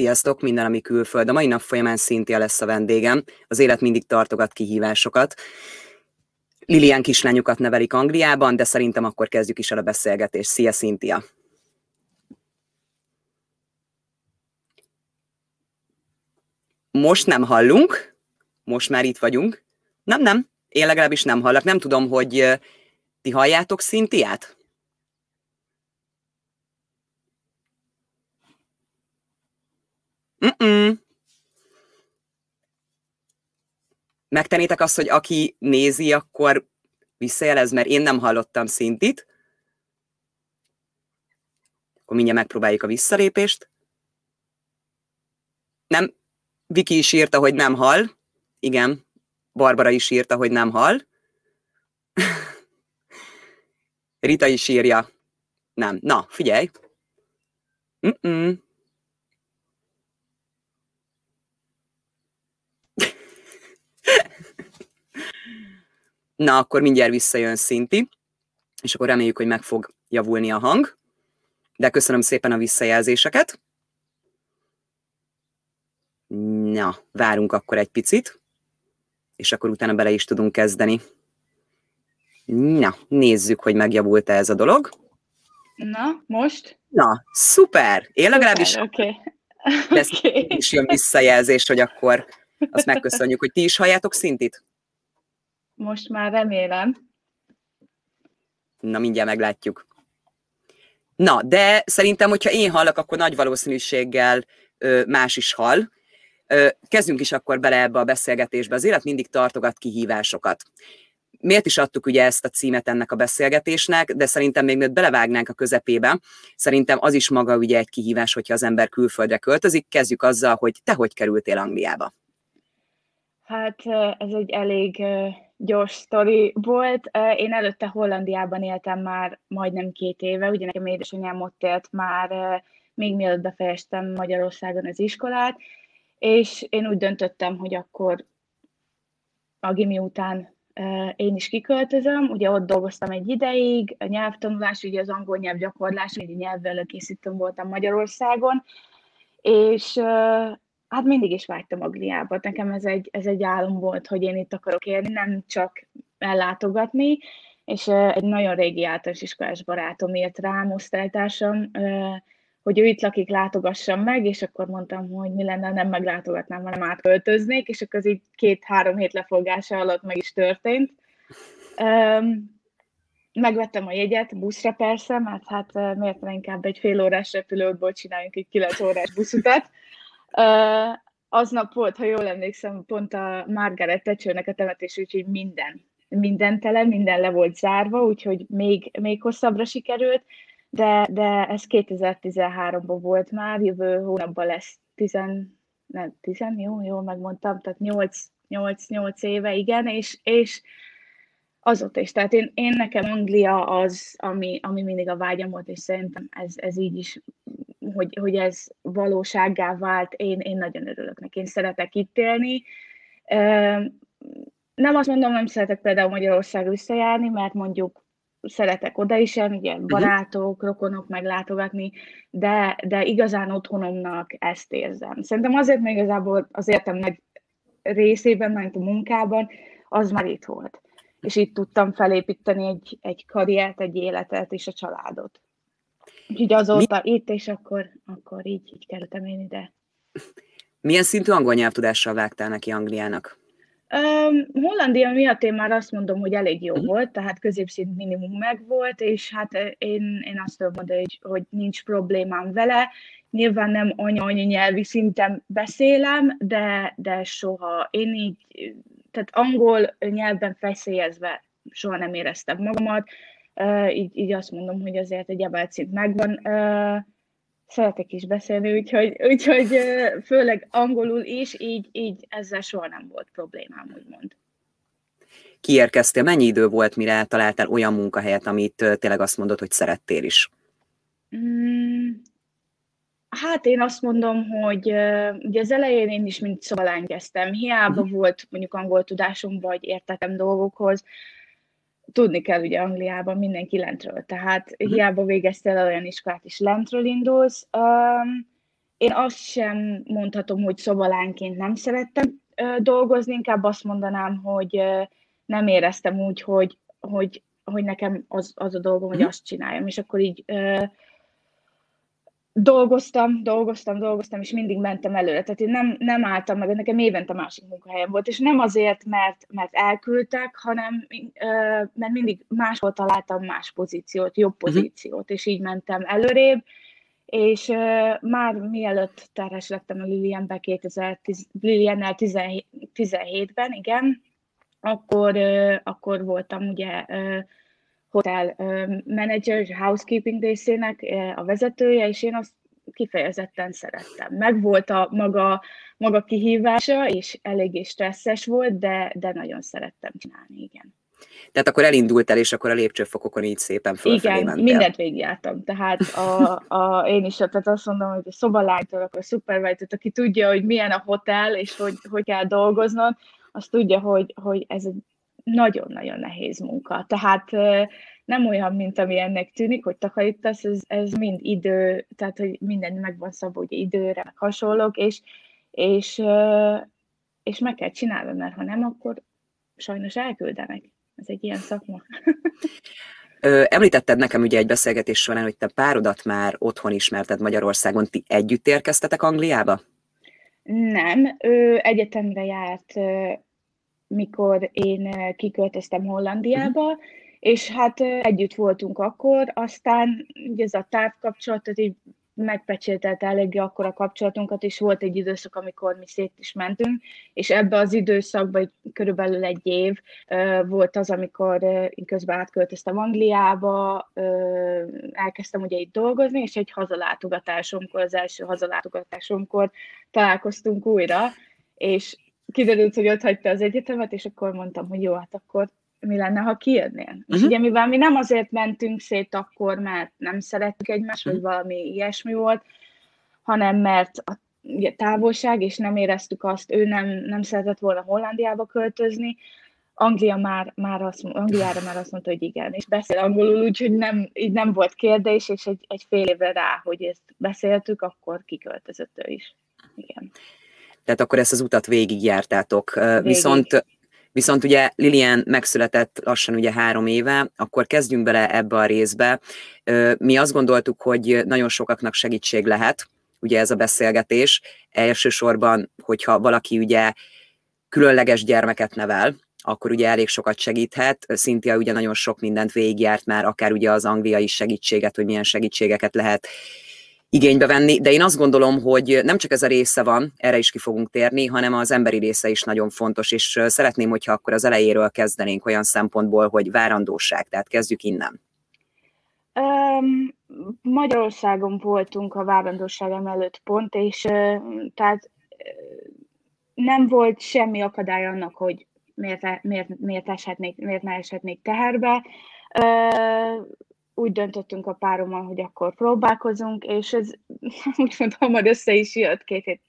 Sziasztok, minden, ami külföld. A mai nap folyamán Szintia lesz a vendégem. Az élet mindig tartogat kihívásokat. Lilian kislányukat nevelik Angliában, de szerintem akkor kezdjük is el a beszélgetést. Szia, Szintia! Most nem hallunk, most már itt vagyunk. Nem, nem, én legalábbis nem hallak. Nem tudom, hogy ti halljátok Szintiát? Mm-mm. Megtenétek azt, hogy aki nézi, akkor visszajelez, mert én nem hallottam szintit. Akkor mindjárt megpróbáljuk a visszalépést. Nem, Viki is írta, hogy nem hall. Igen, Barbara is írta, hogy nem hall. Rita is írja. Nem. Na, figyelj. Mm-mm. Na, akkor mindjárt visszajön Szinti, és akkor reméljük, hogy meg fog javulni a hang. De köszönöm szépen a visszajelzéseket. Na, várunk akkor egy picit, és akkor utána bele is tudunk kezdeni. Na, nézzük, hogy megjavult-e ez a dolog. Na, most? Na, szuper! Én legalábbis okay. okay. is jön visszajelzés, hogy akkor azt megköszönjük, hogy ti is halljátok szintit? Most már remélem. Na, mindjárt meglátjuk. Na, de szerintem, hogyha én hallok, akkor nagy valószínűséggel ö, más is hall. Ö, kezdjünk is akkor bele ebbe a beszélgetésbe. Az élet mindig tartogat kihívásokat. Miért is adtuk ugye ezt a címet ennek a beszélgetésnek, de szerintem még mielőtt belevágnánk a közepébe, szerintem az is maga ugye egy kihívás, hogyha az ember külföldre költözik. Kezdjük azzal, hogy te hogy kerültél Angliába? Hát ez egy elég gyors sztori volt. Én előtte Hollandiában éltem már majdnem két éve, ugye nekem édesanyám ott élt már, még mielőtt befejeztem Magyarországon az iskolát, és én úgy döntöttem, hogy akkor a gimi után én is kiköltözöm, ugye ott dolgoztam egy ideig, a nyelvtanulás, ugye az angol nyelv gyakorlás, ugye nyelvvel készítőm voltam Magyarországon, és hát mindig is vágytam Angliába. Nekem ez egy, ez egy álom volt, hogy én itt akarok élni, nem csak ellátogatni, és egy nagyon régi általános iskolás barátom írt rám, osztálytársam, hogy ő itt lakik, látogassam meg, és akkor mondtam, hogy mi lenne, nem meglátogatnám, hanem átköltöznék, és akkor az így két-három hét lefogása alatt meg is történt. Megvettem a jegyet, buszra persze, mert hát miért nem inkább egy fél órás repülőből csináljunk egy kilenc órás buszutat. Aznap volt, ha jól emlékszem, pont a Margaret Thatchernek a temetés, úgyhogy minden, minden tele, minden le volt zárva, úgyhogy még, még hosszabbra sikerült, de, de ez 2013-ban volt már, jövő hónapban lesz 10, nem, 10, jó, jól megmondtam, tehát 8, 8, 8 éve, igen, és, és azóta is. Tehát én, én nekem Anglia az, ami, ami mindig a vágyam volt, és szerintem ez, ez így is hogy, hogy ez valósággá vált, én, én nagyon örülök neki, én szeretek itt élni. Nem azt mondom, nem szeretek például Magyarország visszajárni, mert mondjuk szeretek oda is járni, ugye mhm. barátok, rokonok meglátogatni, de, de igazán otthonomnak ezt érzem. Szerintem azért még igazából az értem nagy részében, mert a munkában, az már itt volt. És itt tudtam felépíteni egy, egy karriert, egy életet és a családot. Úgyhogy azóta Mi? itt, és akkor, akkor így, így kerültem én ide. Milyen szintű angol nyelvtudással vágtál neki Angliának? Um, Hollandia miatt én már azt mondom, hogy elég jó uh-huh. volt, tehát középszint minimum meg volt, és hát én, én azt tudom mondani, hogy, hogy nincs problémám vele. Nyilván nem anya nyelvi szinten beszélem, de, de soha. Én így, tehát angol nyelvben feszélyezve soha nem éreztem magamat így, így azt mondom, hogy azért egy emelt szint megvan. Szeretek is beszélni, úgyhogy, úgyhogy főleg angolul is, így, így ezzel soha nem volt problémám, úgymond. Kiérkeztél, mennyi idő volt, mire találtál olyan munkahelyet, amit tényleg azt mondod, hogy szerettél is? Mm, hát én azt mondom, hogy ugye az elején én is mint szobalány kezdtem. Hiába uh-huh. volt mondjuk angol tudásom, vagy értettem dolgokhoz, tudni kell ugye Angliában mindenki lentről, tehát uh-huh. hiába végeztél olyan iskolát is lentről indulsz. Um, én azt sem mondhatom, hogy szobalánként nem szerettem dolgozni, inkább azt mondanám, hogy nem éreztem úgy, hogy, hogy, hogy nekem az, az a dolgom, hogy mhm. azt csináljam, és akkor így dolgoztam, dolgoztam, dolgoztam, és mindig mentem előre. Tehát én nem, nem álltam meg, nekem évente másik munkahelyem volt, és nem azért, mert, mert elküldtek, hanem mert mindig máshol találtam más pozíciót, jobb mhm. pozíciót, uh-huh. és így mentem előrébb, és már mielőtt terhes lettem a Lilienbe 2010, Liliennel 17-ben, igen, akkor, akkor voltam ugye hotel manager, housekeeping részének a vezetője, és én azt kifejezetten szerettem. Meg volt a maga, maga kihívása, és eléggé stresszes volt, de, de nagyon szerettem csinálni, igen. Tehát akkor elindultál, és akkor a lépcsőfokokon így szépen fölfelé Igen, mentél. mindent végigjártam. Tehát a, a, én is tehát azt mondom, hogy a szobalánytól, akkor a supervisor aki tudja, hogy milyen a hotel, és hogy, hogy kell dolgoznod, azt tudja, hogy, hogy ez egy nagyon-nagyon nehéz munka. Tehát nem olyan, mint ami ennek tűnik, hogy takarítasz, ez, ez mind idő, tehát hogy minden meg van szabva hogy időre, meg hasonlók, és, és, és meg kell csinálni, mert ha nem, akkor sajnos elküldenek. Ez egy ilyen szakma. Ö, említetted nekem ugye egy beszélgetés során, hogy te párodat már otthon ismerted Magyarországon. Ti együtt érkeztetek Angliába? Nem, ő egyetemre járt mikor én kiköltöztem Hollandiába, uh-huh. és hát együtt voltunk akkor, aztán ugye ez a távkapcsolat, tehát így megpecsételte eléggé akkor a kapcsolatunkat, és volt egy időszak, amikor mi szét is mentünk, és ebbe az időszakban körülbelül egy év volt az, amikor én közben átköltöztem Angliába, elkezdtem ugye itt dolgozni, és egy hazalátogatásomkor, az első hazalátogatásomkor találkoztunk újra, és kiderült, hogy ott hagyta az egyetemet, és akkor mondtam, hogy jó, hát akkor mi lenne, ha kijönnél? Uh-huh. És mhm. ugye mivel mi nem azért mentünk szét akkor, mert nem szerettük egymást, uh-huh. vagy valami ilyesmi volt, hanem mert a ugye, távolság, és nem éreztük azt, ő nem, nem szeretett volna Hollandiába költözni, Anglia már, már azt, Angliára már azt mondta, hogy igen, és beszél angolul, úgyhogy nem, így nem volt kérdés, és egy, egy fél évre rá, hogy ezt beszéltük, akkor kiköltözött ő is. Igen tehát akkor ezt az utat végigjártátok. Végig. Viszont Viszont ugye Lilian megszületett lassan ugye három éve, akkor kezdjünk bele ebbe a részbe. Mi azt gondoltuk, hogy nagyon sokaknak segítség lehet, ugye ez a beszélgetés. Elsősorban, hogyha valaki ugye különleges gyermeket nevel, akkor ugye elég sokat segíthet. Szintia ugye nagyon sok mindent végigjárt már, akár ugye az angliai segítséget, hogy milyen segítségeket lehet igénybe venni, de én azt gondolom, hogy nem csak ez a része van, erre is ki fogunk térni, hanem az emberi része is nagyon fontos, és szeretném, hogyha akkor az elejéről kezdenénk olyan szempontból, hogy várandóság, tehát kezdjük innen. Um, Magyarországon voltunk a várandóságom előtt pont, és uh, tehát uh, nem volt semmi akadály annak, hogy miért, miért, miért, eshetnék, miért ne eshetnék teherbe. Uh, úgy döntöttünk a párommal, hogy akkor próbálkozunk, és ez úgymond hamar össze is jött, két, hét,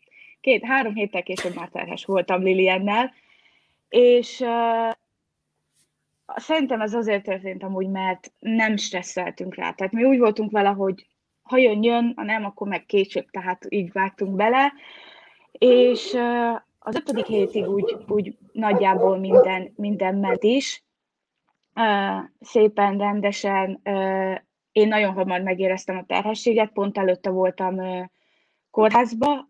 két három héttel később már terhes voltam Liliennel, és uh, szerintem ez azért történt amúgy, mert nem stresszeltünk rá. Tehát mi úgy voltunk vele, hogy ha jön, jön, ha nem, akkor meg később, tehát így vágtunk bele, és uh, az ötödik hétig úgy, úgy nagyjából minden, minden ment is, szépen, rendesen. Én nagyon hamar megéreztem a terhességet, pont előtte voltam kórházba,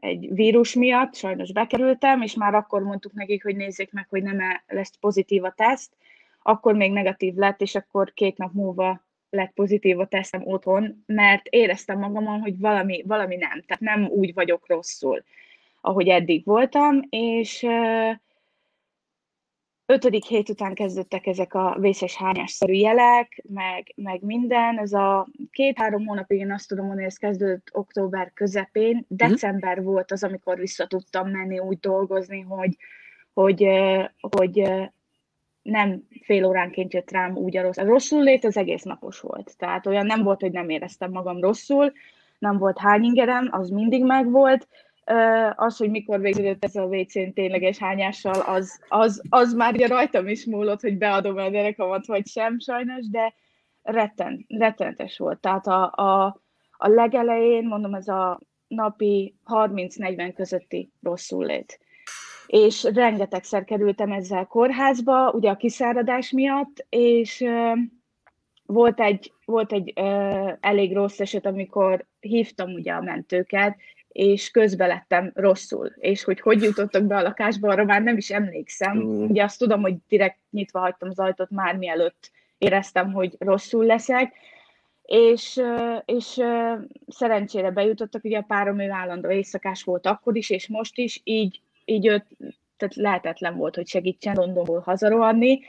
egy vírus miatt, sajnos bekerültem, és már akkor mondtuk nekik, hogy nézzék meg, hogy nem lesz pozitív a teszt, akkor még negatív lett, és akkor két nap múlva lett pozitív a tesztem otthon, mert éreztem magamon, hogy valami, valami nem, tehát nem úgy vagyok rosszul, ahogy eddig voltam, és ötödik hét után kezdődtek ezek a vészes hányásszerű jelek, meg, meg minden. Ez a két-három hónapig én azt tudom mondani, hogy ez kezdődött október közepén. Mhm. December mm. volt az, amikor vissza tudtam menni úgy dolgozni, hogy, hogy, hogy nem fél óránként jött rám úgy a rossz. A rosszul lét az egész napos volt. Tehát olyan nem volt, hogy nem éreztem magam rosszul, nem volt hányingerem, az mindig megvolt, az, hogy mikor végződött ez a WC-n tényleges hányással, az, az, az már ugye rajtam is múlott, hogy beadom a derekamat, vagy sem sajnos, de retten, rettenetes volt. Tehát a, a, a legelején, mondom, ez a napi 30-40 közötti rosszul lét. És rengetegszer kerültem ezzel kórházba, ugye a kiszáradás miatt, és volt egy, volt egy ö, elég rossz eset, amikor hívtam ugye a mentőket, és közbe lettem rosszul. És hogy hogy jutottak be a lakásba, arra már nem is emlékszem. Uh. Ugye azt tudom, hogy direkt nyitva hagytam az ajtót már mielőtt éreztem, hogy rosszul leszek. És, és szerencsére bejutottak, ugye a párom ő állandó éjszakás volt akkor is, és most is, így, így őt, tehát lehetetlen volt, hogy segítsen Londonból hazarohanni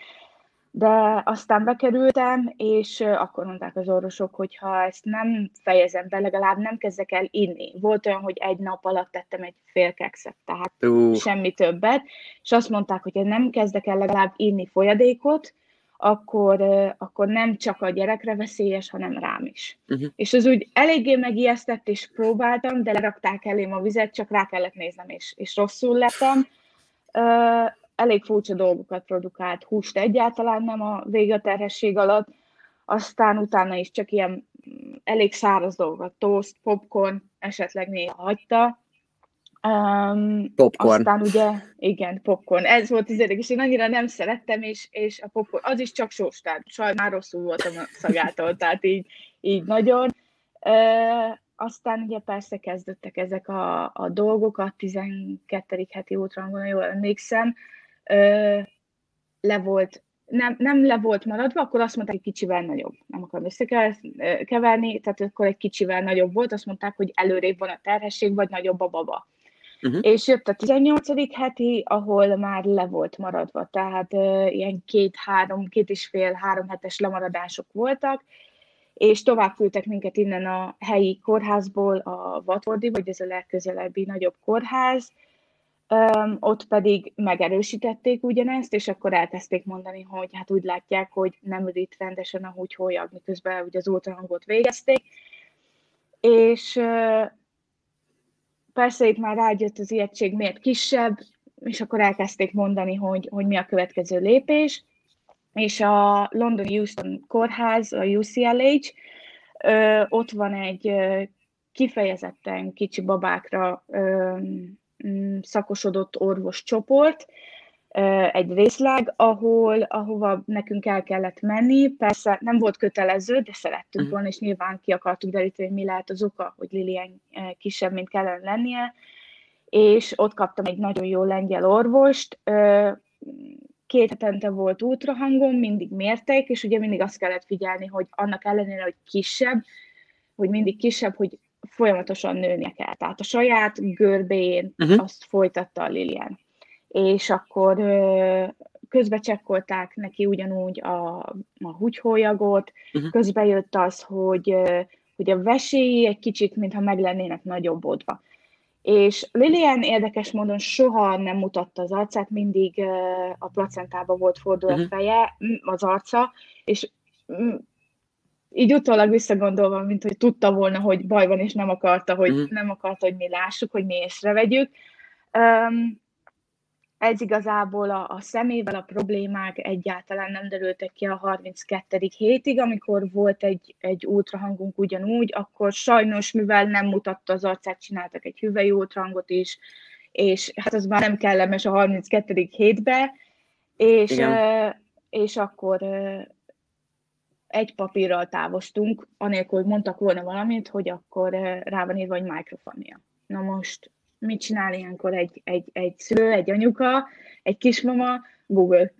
de aztán bekerültem, és akkor mondták az orvosok, hogy ha ezt nem fejezem be, legalább nem kezdek el inni. Volt olyan, hogy egy nap alatt tettem egy fél kekszet, tehát uh. semmi többet, és azt mondták, hogy ha nem kezdek el legalább inni folyadékot, akkor, akkor nem csak a gyerekre veszélyes, hanem rám is. Uh-huh. És az úgy eléggé megijesztett, és próbáltam, de lerakták elém a vizet, csak rá kellett néznem, és, és rosszul lettem elég furcsa dolgokat produkált, húst egyáltalán nem a végaterhesség alatt, aztán utána is csak ilyen mm, elég száraz dolgokat, toast, popcorn, esetleg néha hagyta. Um, popcorn. Aztán ugye, igen, popcorn. Ez volt az érdekes, én annyira nem szerettem, és, és a popcorn, az is csak sós, tehát sajnos már rosszul voltam a szagától, tehát így, így nagyon. Uh, aztán ugye persze kezdődtek ezek a, a dolgok, a 12. heti útrangon, jól emlékszem, le volt, nem, nem le volt maradva, akkor azt mondták, hogy kicsivel nagyobb. Nem akarom összekeverni, tehát akkor egy kicsivel nagyobb volt, azt mondták, hogy előrébb van a terhesség, vagy nagyobb a baba. Uh-huh. És jött a 18. heti, ahol már le volt maradva, tehát uh, ilyen két-három, két és fél-három hetes lemaradások voltak, és tovább küldtek minket innen a helyi kórházból a Watfordi, vagy ez a legközelebbi nagyobb kórház, Um, ott pedig megerősítették ugyanezt, és akkor elkezdték mondani, hogy hát úgy látják, hogy nem ürit rendesen a húgyhólyag, miközben ugye az ultrahangot végezték. És uh, persze itt már rájött az ijegység miért kisebb, és akkor elkezdték mondani, hogy, hogy mi a következő lépés, és a London Houston kórház, a UCLH, ö, ott van egy ö, kifejezetten kicsi babákra ö, szakosodott orvos csoport, egy részleg, ahol, ahova nekünk el kellett menni. Persze nem volt kötelező, de szerettünk uh-huh. volna, és nyilván ki akartuk deríteni, hogy mi lehet az oka, hogy Lilian kisebb, mint kellene lennie. És ott kaptam egy nagyon jó lengyel orvost, két hetente volt ultrahangom, mindig mérték, és ugye mindig azt kellett figyelni, hogy annak ellenére, hogy kisebb, hogy mindig kisebb, hogy folyamatosan nőnie kell. Tehát a saját görbén uh-huh. azt folytatta a Lilian. És akkor közbe csekkolták neki ugyanúgy a, a húgyhólyagot, uh-huh. közbe jött az, hogy, hogy a veséi egy kicsit, mintha meg lennének nagyobbodva. És Lilian érdekes módon soha nem mutatta az arcát, mindig a placentába volt fordulva uh-huh. feje, az arca, és így utólag visszagondolva, mint hogy tudta volna, hogy baj van, és nem akarta, hogy, uh-huh. nem akarta, hogy mi lássuk, hogy mi észrevegyük. Um, ez igazából a, a szemével a problémák egyáltalán nem derültek ki a 32. hétig, amikor volt egy, egy ultrahangunk ugyanúgy, akkor sajnos, mivel nem mutatta az arcát, csináltak egy hüvely ultrahangot is, és hát az már nem kellemes a 32. hétbe, és, uh, és akkor egy papírral távoztunk, anélkül, hogy mondtak volna valamit, hogy akkor eh, rá van írva, hogy mikrofónia. Na most mit csinál ilyenkor egy, egy, egy szülő, egy anyuka, egy kismama? Google.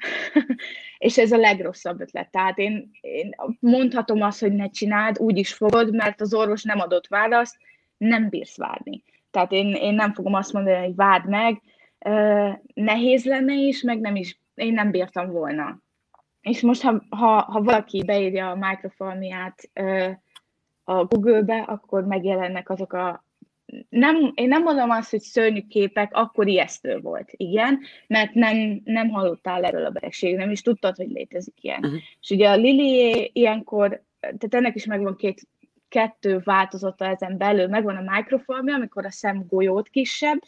és ez a legrosszabb ötlet. Tehát én, én mondhatom azt, hogy ne csináld, úgy is fogod, mert az orvos nem adott választ, nem bírsz várni. Tehát én, én nem fogom azt mondani, hogy várd meg, eh, nehéz lenne is, meg nem is, én nem bírtam volna és most, ha, ha, ha valaki beírja a mikrofóniát a Google-be, akkor megjelennek azok a nem, én nem mondom azt, hogy szörnyű képek, akkor ijesztő volt, igen, mert nem, nem hallottál erről a betegségről, nem is tudtad, hogy létezik ilyen. Uh-huh. És ugye a Lili ilyenkor, tehát ennek is megvan két, kettő változata ezen belül, megvan a mikrofalmja, amikor a szem golyót kisebb,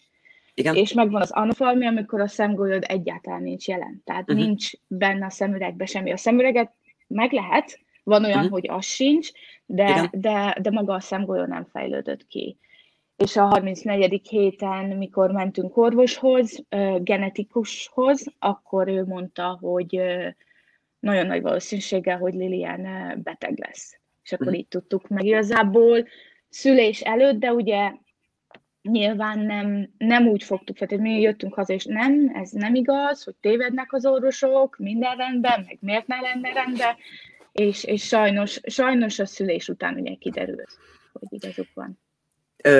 igen. És megvan az anofalmi, amikor a szemgolyód egyáltalán nincs jelen. Tehát uh-huh. nincs benne a szemüregbe semmi. A szemüreget meg lehet, van olyan, uh-huh. hogy az sincs, de, de, de maga a szemgolyó nem fejlődött ki. és a 34. héten, mikor mentünk orvoshoz, genetikushoz, akkor ő mondta, hogy nagyon nagy valószínűséggel, hogy Lilian beteg lesz. És akkor uh-huh. így tudtuk meg igazából szülés előtt, de ugye nyilván nem, nem úgy fogtuk fel, hogy mi jöttünk haza, és nem, ez nem igaz, hogy tévednek az orvosok, minden rendben, meg miért ne lenne rendben, és, és sajnos, sajnos a szülés után ugye kiderült, hogy igazuk van.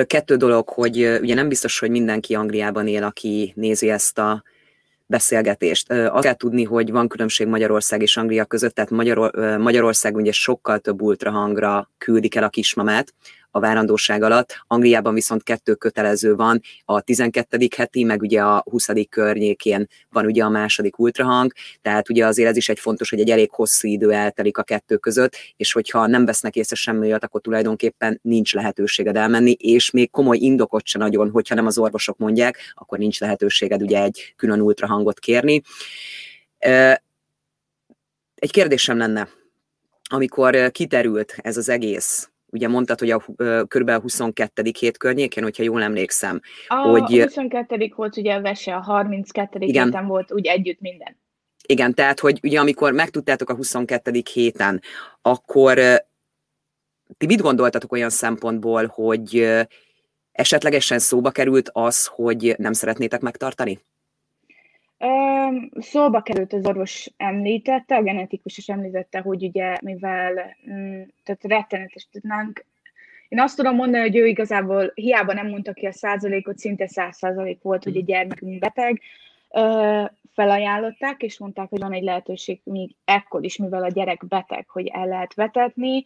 Kettő dolog, hogy ugye nem biztos, hogy mindenki Angliában él, aki nézi ezt a beszélgetést. Azt kell tudni, hogy van különbség Magyarország és Anglia között, tehát Magyar, Magyarország ugye sokkal több ultrahangra küldik el a kismamát, a várandóság alatt. Angliában viszont kettő kötelező van, a 12. heti, meg ugye a 20. környékén van ugye a második ultrahang, tehát ugye azért ez is egy fontos, hogy egy elég hosszú idő eltelik a kettő között, és hogyha nem vesznek észre semmi olyat, akkor tulajdonképpen nincs lehetőséged elmenni, és még komoly indokot se nagyon, hogyha nem az orvosok mondják, akkor nincs lehetőséged ugye egy külön ultrahangot kérni. Egy kérdésem lenne, amikor kiterült ez az egész, ugye mondtad, hogy a kb. 22. hét környékén, hogyha jól emlékszem. A hogy, 22. volt ugye a vese, a 32. Igen. héten volt úgy együtt minden. Igen, tehát, hogy ugye amikor megtudtátok a 22. héten, akkor ti mit gondoltatok olyan szempontból, hogy esetlegesen szóba került az, hogy nem szeretnétek megtartani? Szóba került az orvos említette, a genetikus is említette, hogy ugye, mivel mm, tehát rettenetes tudnánk, én azt tudom mondani, hogy ő igazából hiába nem mondta ki a százalékot, szinte száz százalék volt, hogy a gyermekünk beteg, felajánlották, és mondták, hogy van egy lehetőség még ekkor is, mivel a gyerek beteg, hogy el lehet vetetni.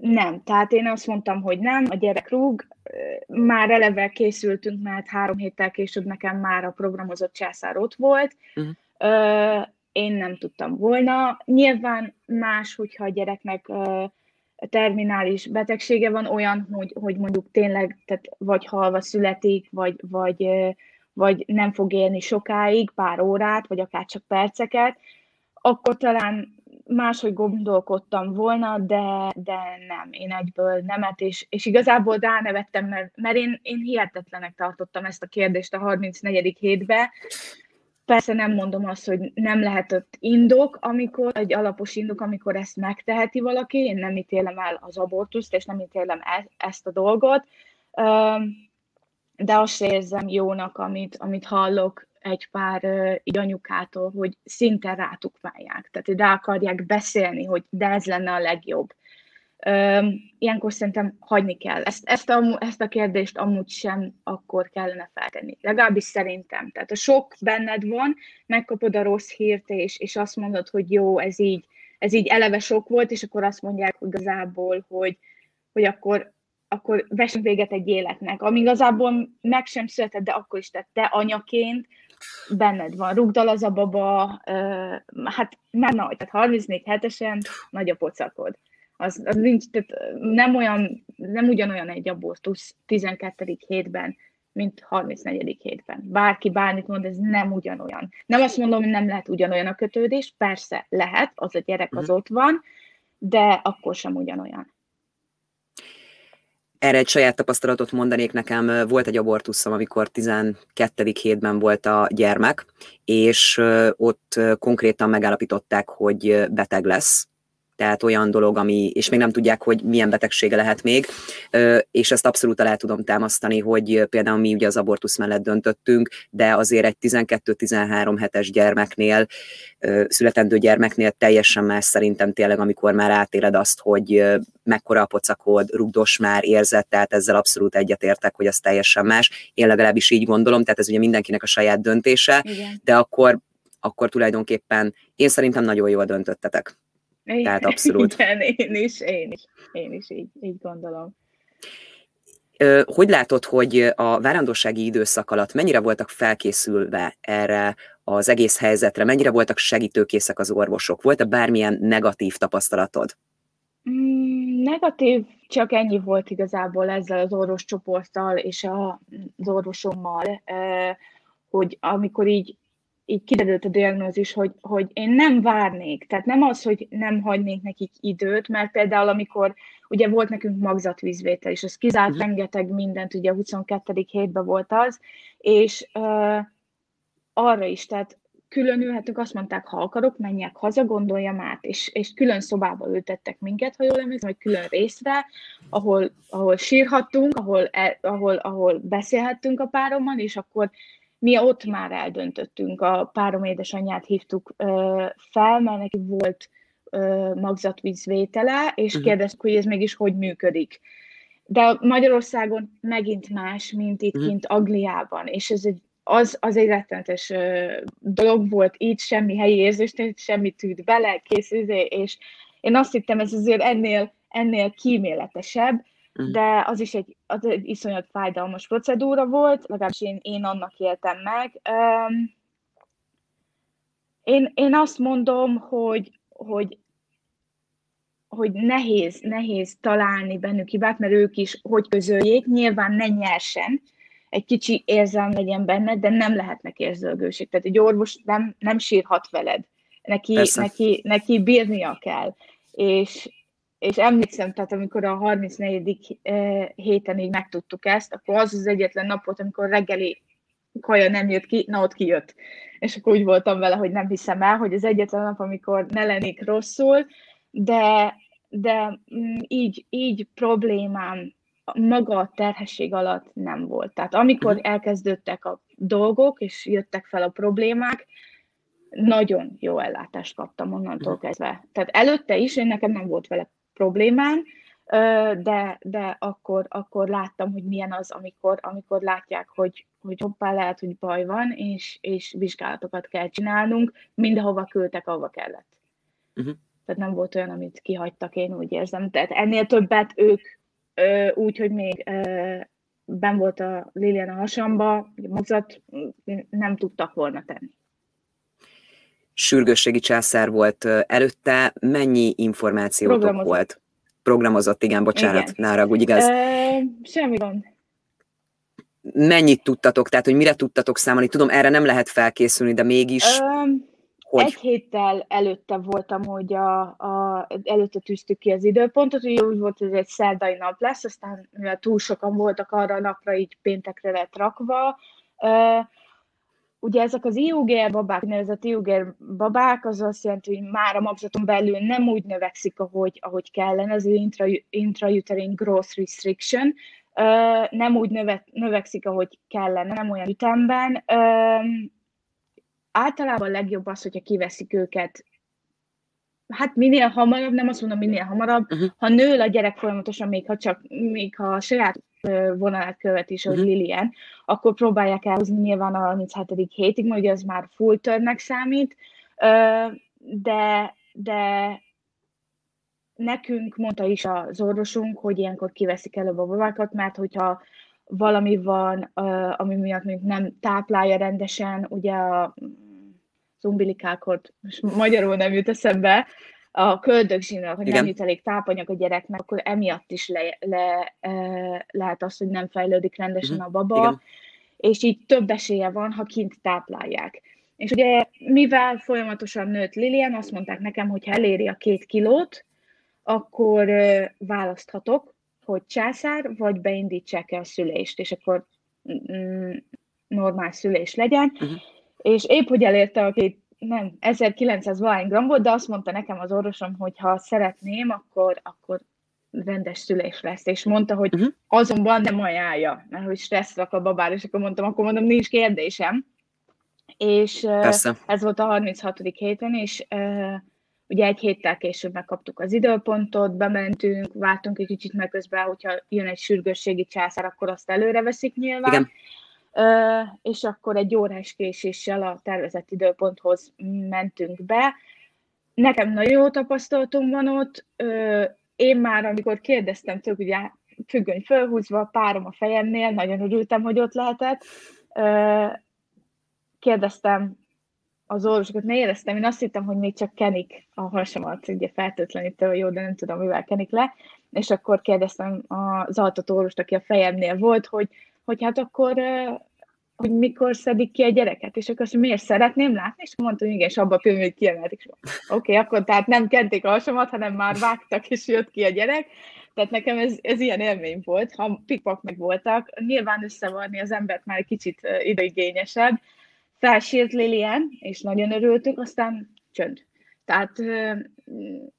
Nem, tehát én azt mondtam, hogy nem, a gyerek rúg, már eleve készültünk, mert három héttel később nekem már a programozott császár ott volt, uh-huh. én nem tudtam volna. Nyilván más, hogyha a gyereknek terminális betegsége van, olyan, hogy, hogy mondjuk tényleg tehát vagy halva születik, vagy, vagy, vagy nem fog élni sokáig, pár órát, vagy akár csak perceket, akkor talán máshogy gondolkodtam volna, de, de nem, én egyből nemet, és, és igazából ránevettem, mert, mert én, én hihetetlenek tartottam ezt a kérdést a 34. hétbe. Persze nem mondom azt, hogy nem lehetett indok, amikor, egy alapos indok, amikor ezt megteheti valaki, én nem ítélem el az abortuszt, és nem ítélem e, ezt a dolgot, de azt érzem jónak, amit, amit hallok egy pár így anyukától, hogy szinte rátukmálják, tehát rá akarják beszélni, hogy de ez lenne a legjobb. Ilyenkor szerintem hagyni kell. Ezt, ezt, a, ezt a kérdést amúgy sem akkor kellene feltenni. Legalábbis szerintem. Tehát a sok benned van, megkapod a rossz hírt, és, és azt mondod, hogy jó, ez így, ez így eleve sok volt, és akkor azt mondják igazából, hogy, hogy akkor, akkor vessünk véget egy életnek, ami igazából meg sem született, de akkor is tett te anyaként, benned van, rugdal az a baba, hát már nagy, tehát 34 hetesen nagy a pocakod. Az, az nincs, tehát nem, olyan, nem ugyanolyan egy abortusz 12. hétben, mint 34. hétben. Bárki bármit mond, ez nem ugyanolyan. Nem azt mondom, hogy nem lehet ugyanolyan a kötődés, persze lehet, az a gyerek az mhm. ott van, de akkor sem ugyanolyan. Erre egy saját tapasztalatot mondanék nekem, volt egy abortuszom, amikor 12. hétben volt a gyermek, és ott konkrétan megállapították, hogy beteg lesz, tehát olyan dolog, ami, és még nem tudják, hogy milyen betegsége lehet még, és ezt abszolút el tudom támasztani, hogy például mi ugye az abortusz mellett döntöttünk, de azért egy 12-13 hetes gyermeknél, születendő gyermeknél teljesen más szerintem tényleg, amikor már átéled azt, hogy mekkora a pocakod, rugdos már érzett, tehát ezzel abszolút egyetértek, hogy az teljesen más. Én legalábbis így gondolom, tehát ez ugye mindenkinek a saját döntése, Igen. de akkor akkor tulajdonképpen én szerintem nagyon jól döntöttetek. Tehát abszolút. Igen, én is, én is, én is így, így gondolom. Hogy látod, hogy a várandósági időszak alatt mennyire voltak felkészülve erre az egész helyzetre, mennyire voltak segítőkészek az orvosok? Volt-e bármilyen negatív tapasztalatod? Mm, negatív, csak ennyi volt igazából ezzel az orvos csoporttal és az orvosommal, hogy amikor így így kiderült a diagnózis, hogy, hogy én nem várnék, tehát nem az, hogy nem hagynék nekik időt, mert például amikor ugye volt nekünk magzatvízvétel is, az kizárt uh-huh. rengeteg mindent, ugye a 22. hétben volt az, és uh, arra is, tehát külön ülhetünk, azt mondták, ha akarok, menjek haza, gondoljam át, és, és külön szobába ültettek minket, ha jól emlékszem, vagy külön részre, ahol, ahol sírhattunk, ahol, el, ahol, ahol beszélhettünk a párommal, és akkor mi ott már eldöntöttünk, a párom édesanyját hívtuk fel, mert neki volt magzatvízvétele, és uh-huh. kérdeztük, hogy ez mégis hogy működik. De Magyarországon megint más, mint itt uh-huh. kint Angliában, és ez egy az, az egy rettenetes dolog volt, így semmi helyi érzés, semmi tűnt bele, kész, izé, és én azt hittem, ez azért ennél, ennél kíméletesebb. De az is egy, az egy iszonyat fájdalmas procedúra volt, legalábbis én, én annak éltem meg. Um, én, én azt mondom, hogy, hogy hogy nehéz, nehéz találni bennük hibát, mert ők is hogy közöljék, nyilván ne nyersen, egy kicsi érzelm legyen benne, de nem lehetnek érzőgőség. Tehát egy orvos nem, nem sírhat veled. Neki, neki, neki bírnia kell. És, és emlékszem, tehát amikor a 34. Eh, héten így megtudtuk ezt, akkor az az egyetlen nap volt, amikor reggeli kaja nem jött ki, na ott kijött. És akkor úgy voltam vele, hogy nem hiszem el, hogy az egyetlen nap, amikor ne lennék rosszul, de, de mm, így, így problémám maga a terhesség alatt nem volt. Tehát amikor elkezdődtek a dolgok, és jöttek fel a problémák, nagyon jó ellátást kaptam onnantól uh-huh. kezdve. Tehát előtte is, én nekem nem volt vele problémám, de, de akkor, akkor láttam, hogy milyen az, amikor, amikor látják, hogy, hogy hoppá, lehet, hogy baj van, és, és vizsgálatokat kell csinálnunk, mindenhova küldtek, ahova kellett. Uh-huh. Tehát nem volt olyan, amit kihagytak, én úgy érzem. Tehát ennél többet ők úgy, hogy még ben volt a Lilian a hasamba, mozat nem tudtak volna tenni. Sürgősségi császár volt előtte, mennyi információtok volt? Programozott, igen, bocsánat, igen. nára, úgy igaz? E, semmi van. Mennyit tudtatok, tehát hogy mire tudtatok számolni? Tudom, erre nem lehet felkészülni, de mégis... E, hogy... Egy héttel előtte voltam, hogy a, a, előtte tűztük ki az időpontot, hogy úgy volt, hogy ez egy szerdai nap lesz, aztán mivel túl sokan voltak arra a napra, így péntekre lett rakva. Uh, ugye ezek az IUGR babák, nevezett IUGR babák, az azt jelenti, hogy már a magzaton belül nem úgy növekszik, ahogy, ahogy kellene, ez intra, intrauterine growth restriction, nem úgy növe, növekszik, ahogy kellene, nem olyan ütemben, általában legjobb az, hogyha kiveszik őket. Hát minél hamarabb, nem azt mondom minél hamarabb, uh-huh. ha nő a gyerek folyamatosan, még ha csak, még ha a saját vonalát követ is, hogy uh-huh. Lilian, akkor próbálják elhozni nyilván a 37. hétig, mert ugye az már full törnek számít, de, de nekünk mondta is az orvosunk, hogy ilyenkor kiveszik előbb a babákat, mert hogyha valami van, ami miatt még nem táplálja rendesen, ugye a umbilikákot, most magyarul nem jut eszembe, a köldögzsinat, hogy Igen. nem jut elég tápanyag a gyereknek, akkor emiatt is le, le, e, lehet az, hogy nem fejlődik rendesen uh-huh. a baba, Igen. és így több esélye van, ha kint táplálják. És ugye, mivel folyamatosan nőtt Lilian, azt mondták nekem, hogy ha eléri a két kilót, akkor választhatok, hogy császár, vagy beindítsák el szülést, és akkor mm, normál szülés legyen. Uh-huh és épp hogy elérte a két, nem, 1900 valány gram volt, de azt mondta nekem az orvosom, hogy ha szeretném, akkor, akkor rendes szülés lesz, és mondta, hogy uh-huh. azonban nem ajánlja, mert hogy stressz rak a babára, és akkor mondtam, akkor mondom, nincs kérdésem. És Persze. ez volt a 36. héten, és ugye egy héttel később megkaptuk az időpontot, bementünk, váltunk egy kicsit meg közben, hogyha jön egy sürgősségi császár, akkor azt előre veszik nyilván. Igen és akkor egy órás késéssel a tervezett időponthoz mentünk be. Nekem nagyon jó tapasztalatom van ott. Én már, amikor kérdeztem tőlük, ugye függöny fölhúzva, párom a fejemnél, nagyon örültem, hogy ott lehetett. Kérdeztem az orvosokat, ne éreztem, én azt hittem, hogy még csak kenik a hasamat, ugye feltétlenítő, jó, de nem tudom, mivel kenik le, és akkor kérdeztem az altató orvost, aki a fejemnél volt, hogy hogy hát akkor hogy mikor szedik ki a gyereket, és akkor azt miért szeretném látni, és mondtam, hogy igen, és abban a pillanatban kiemelték, oké, okay, akkor tehát nem kenték a hasamat, hanem már vágtak, és jött ki a gyerek, tehát nekem ez, ez ilyen élmény volt, ha pikpak meg voltak, nyilván összevarni az embert már egy kicsit ideigényesebb, felsírt Lilian, és nagyon örültünk, aztán csönd. Tehát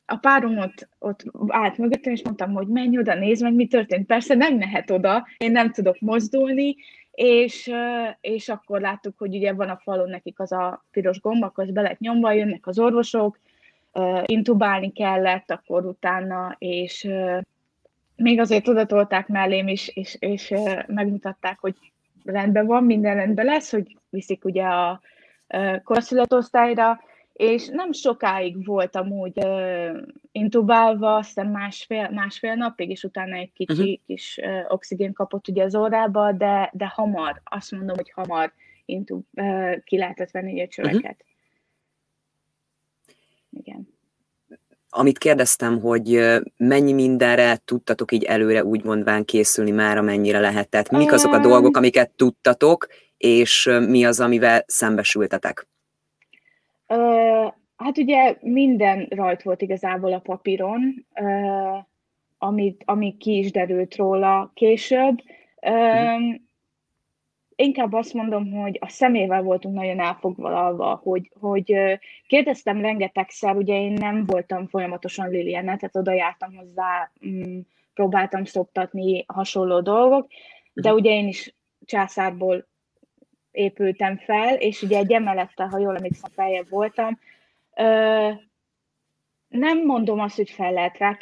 a párom ott, ott állt mögöttem, és mondtam, hogy menj oda, nézd meg, mi történt. Persze nem mehet oda, én nem tudok mozdulni, és, és akkor láttuk, hogy ugye van a falon nekik az a piros gomb, akkor az be lett nyomva, jönnek az orvosok, intubálni kellett akkor utána, és még azért oda tolták mellém is, és, és megmutatták, hogy rendben van, minden rendben lesz, hogy viszik ugye a korszületosztályra, és nem sokáig voltam úgy uh, intubálva, aztán másfél, másfél napig, és utána egy kicsi uh-huh. kis uh, oxigén kapott ugye az órába, de, de hamar, azt mondom, hogy hamar intub, uh, ki lehetett venni a csöveket. Uh-huh. Igen. Amit kérdeztem, hogy mennyi mindenre tudtatok így előre úgy mondván készülni már, amennyire lehetett? Mik azok a dolgok, amiket tudtatok, és mi az, amivel szembesültetek? Hát ugye minden rajt volt igazából a papíron, amit, ami ki is derült róla később. Uh, inkább azt mondom, hogy a szemével voltunk nagyon elfoglalva, hogy, hogy kérdeztem rengetegszer, ugye én nem voltam folyamatosan Lilienne, tehát oda jártam hozzá, mm, próbáltam szoktatni hasonló dolgok, de ugye én is császárból épültem fel, és ugye egy emelettel, ha jól emlékszem, feljebb voltam. Ö, nem mondom azt, hogy fel lehet rá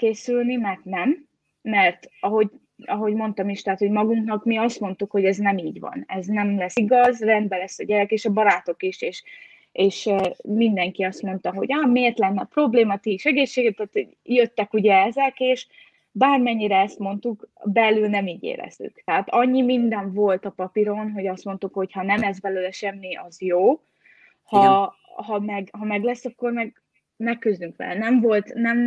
mert nem, mert ahogy, ahogy mondtam is, tehát, hogy magunknak mi azt mondtuk, hogy ez nem így van, ez nem lesz igaz, rendben lesz a gyerek, és a barátok is, és, és mindenki azt mondta, hogy ah, miért lenne probléma, ti is egészséget, tehát jöttek ugye ezek, és bármennyire ezt mondtuk, belül nem így éreztük. Tehát annyi minden volt a papíron, hogy azt mondtuk, hogy ha nem ez belőle semmi, az jó. Ha, ha, meg, ha meg lesz, akkor meg megküzdünk vele. Nem volt, nem,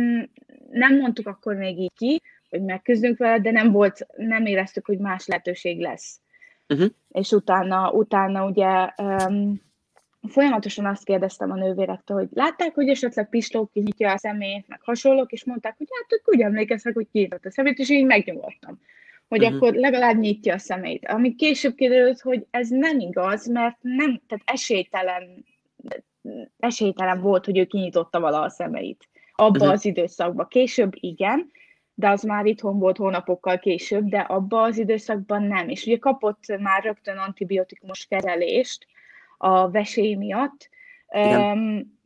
nem mondtuk akkor még így ki, hogy megküzdünk vele, de nem volt, nem éreztük, hogy más lehetőség lesz. Uh-huh. És utána, utána ugye um, folyamatosan azt kérdeztem a nővérektől, hogy látták, hogy esetleg Pisló kinyitja a szemét, meg hasonlók, és mondták, hogy hát ők úgy emlékeznek, hogy kinyitott a szemét, és így megnyugodtam, hogy uh-huh. akkor legalább nyitja a szemét. Ami később kiderült, hogy ez nem igaz, mert nem, tehát esélytelen, esélytelen volt, hogy ő kinyitotta vala a szemeit. Abba uh-huh. az időszakban. Később igen, de az már itthon volt hónapokkal később, de abba az időszakban nem. És ugye kapott már rögtön antibiotikumos kezelést, a vesély miatt, um,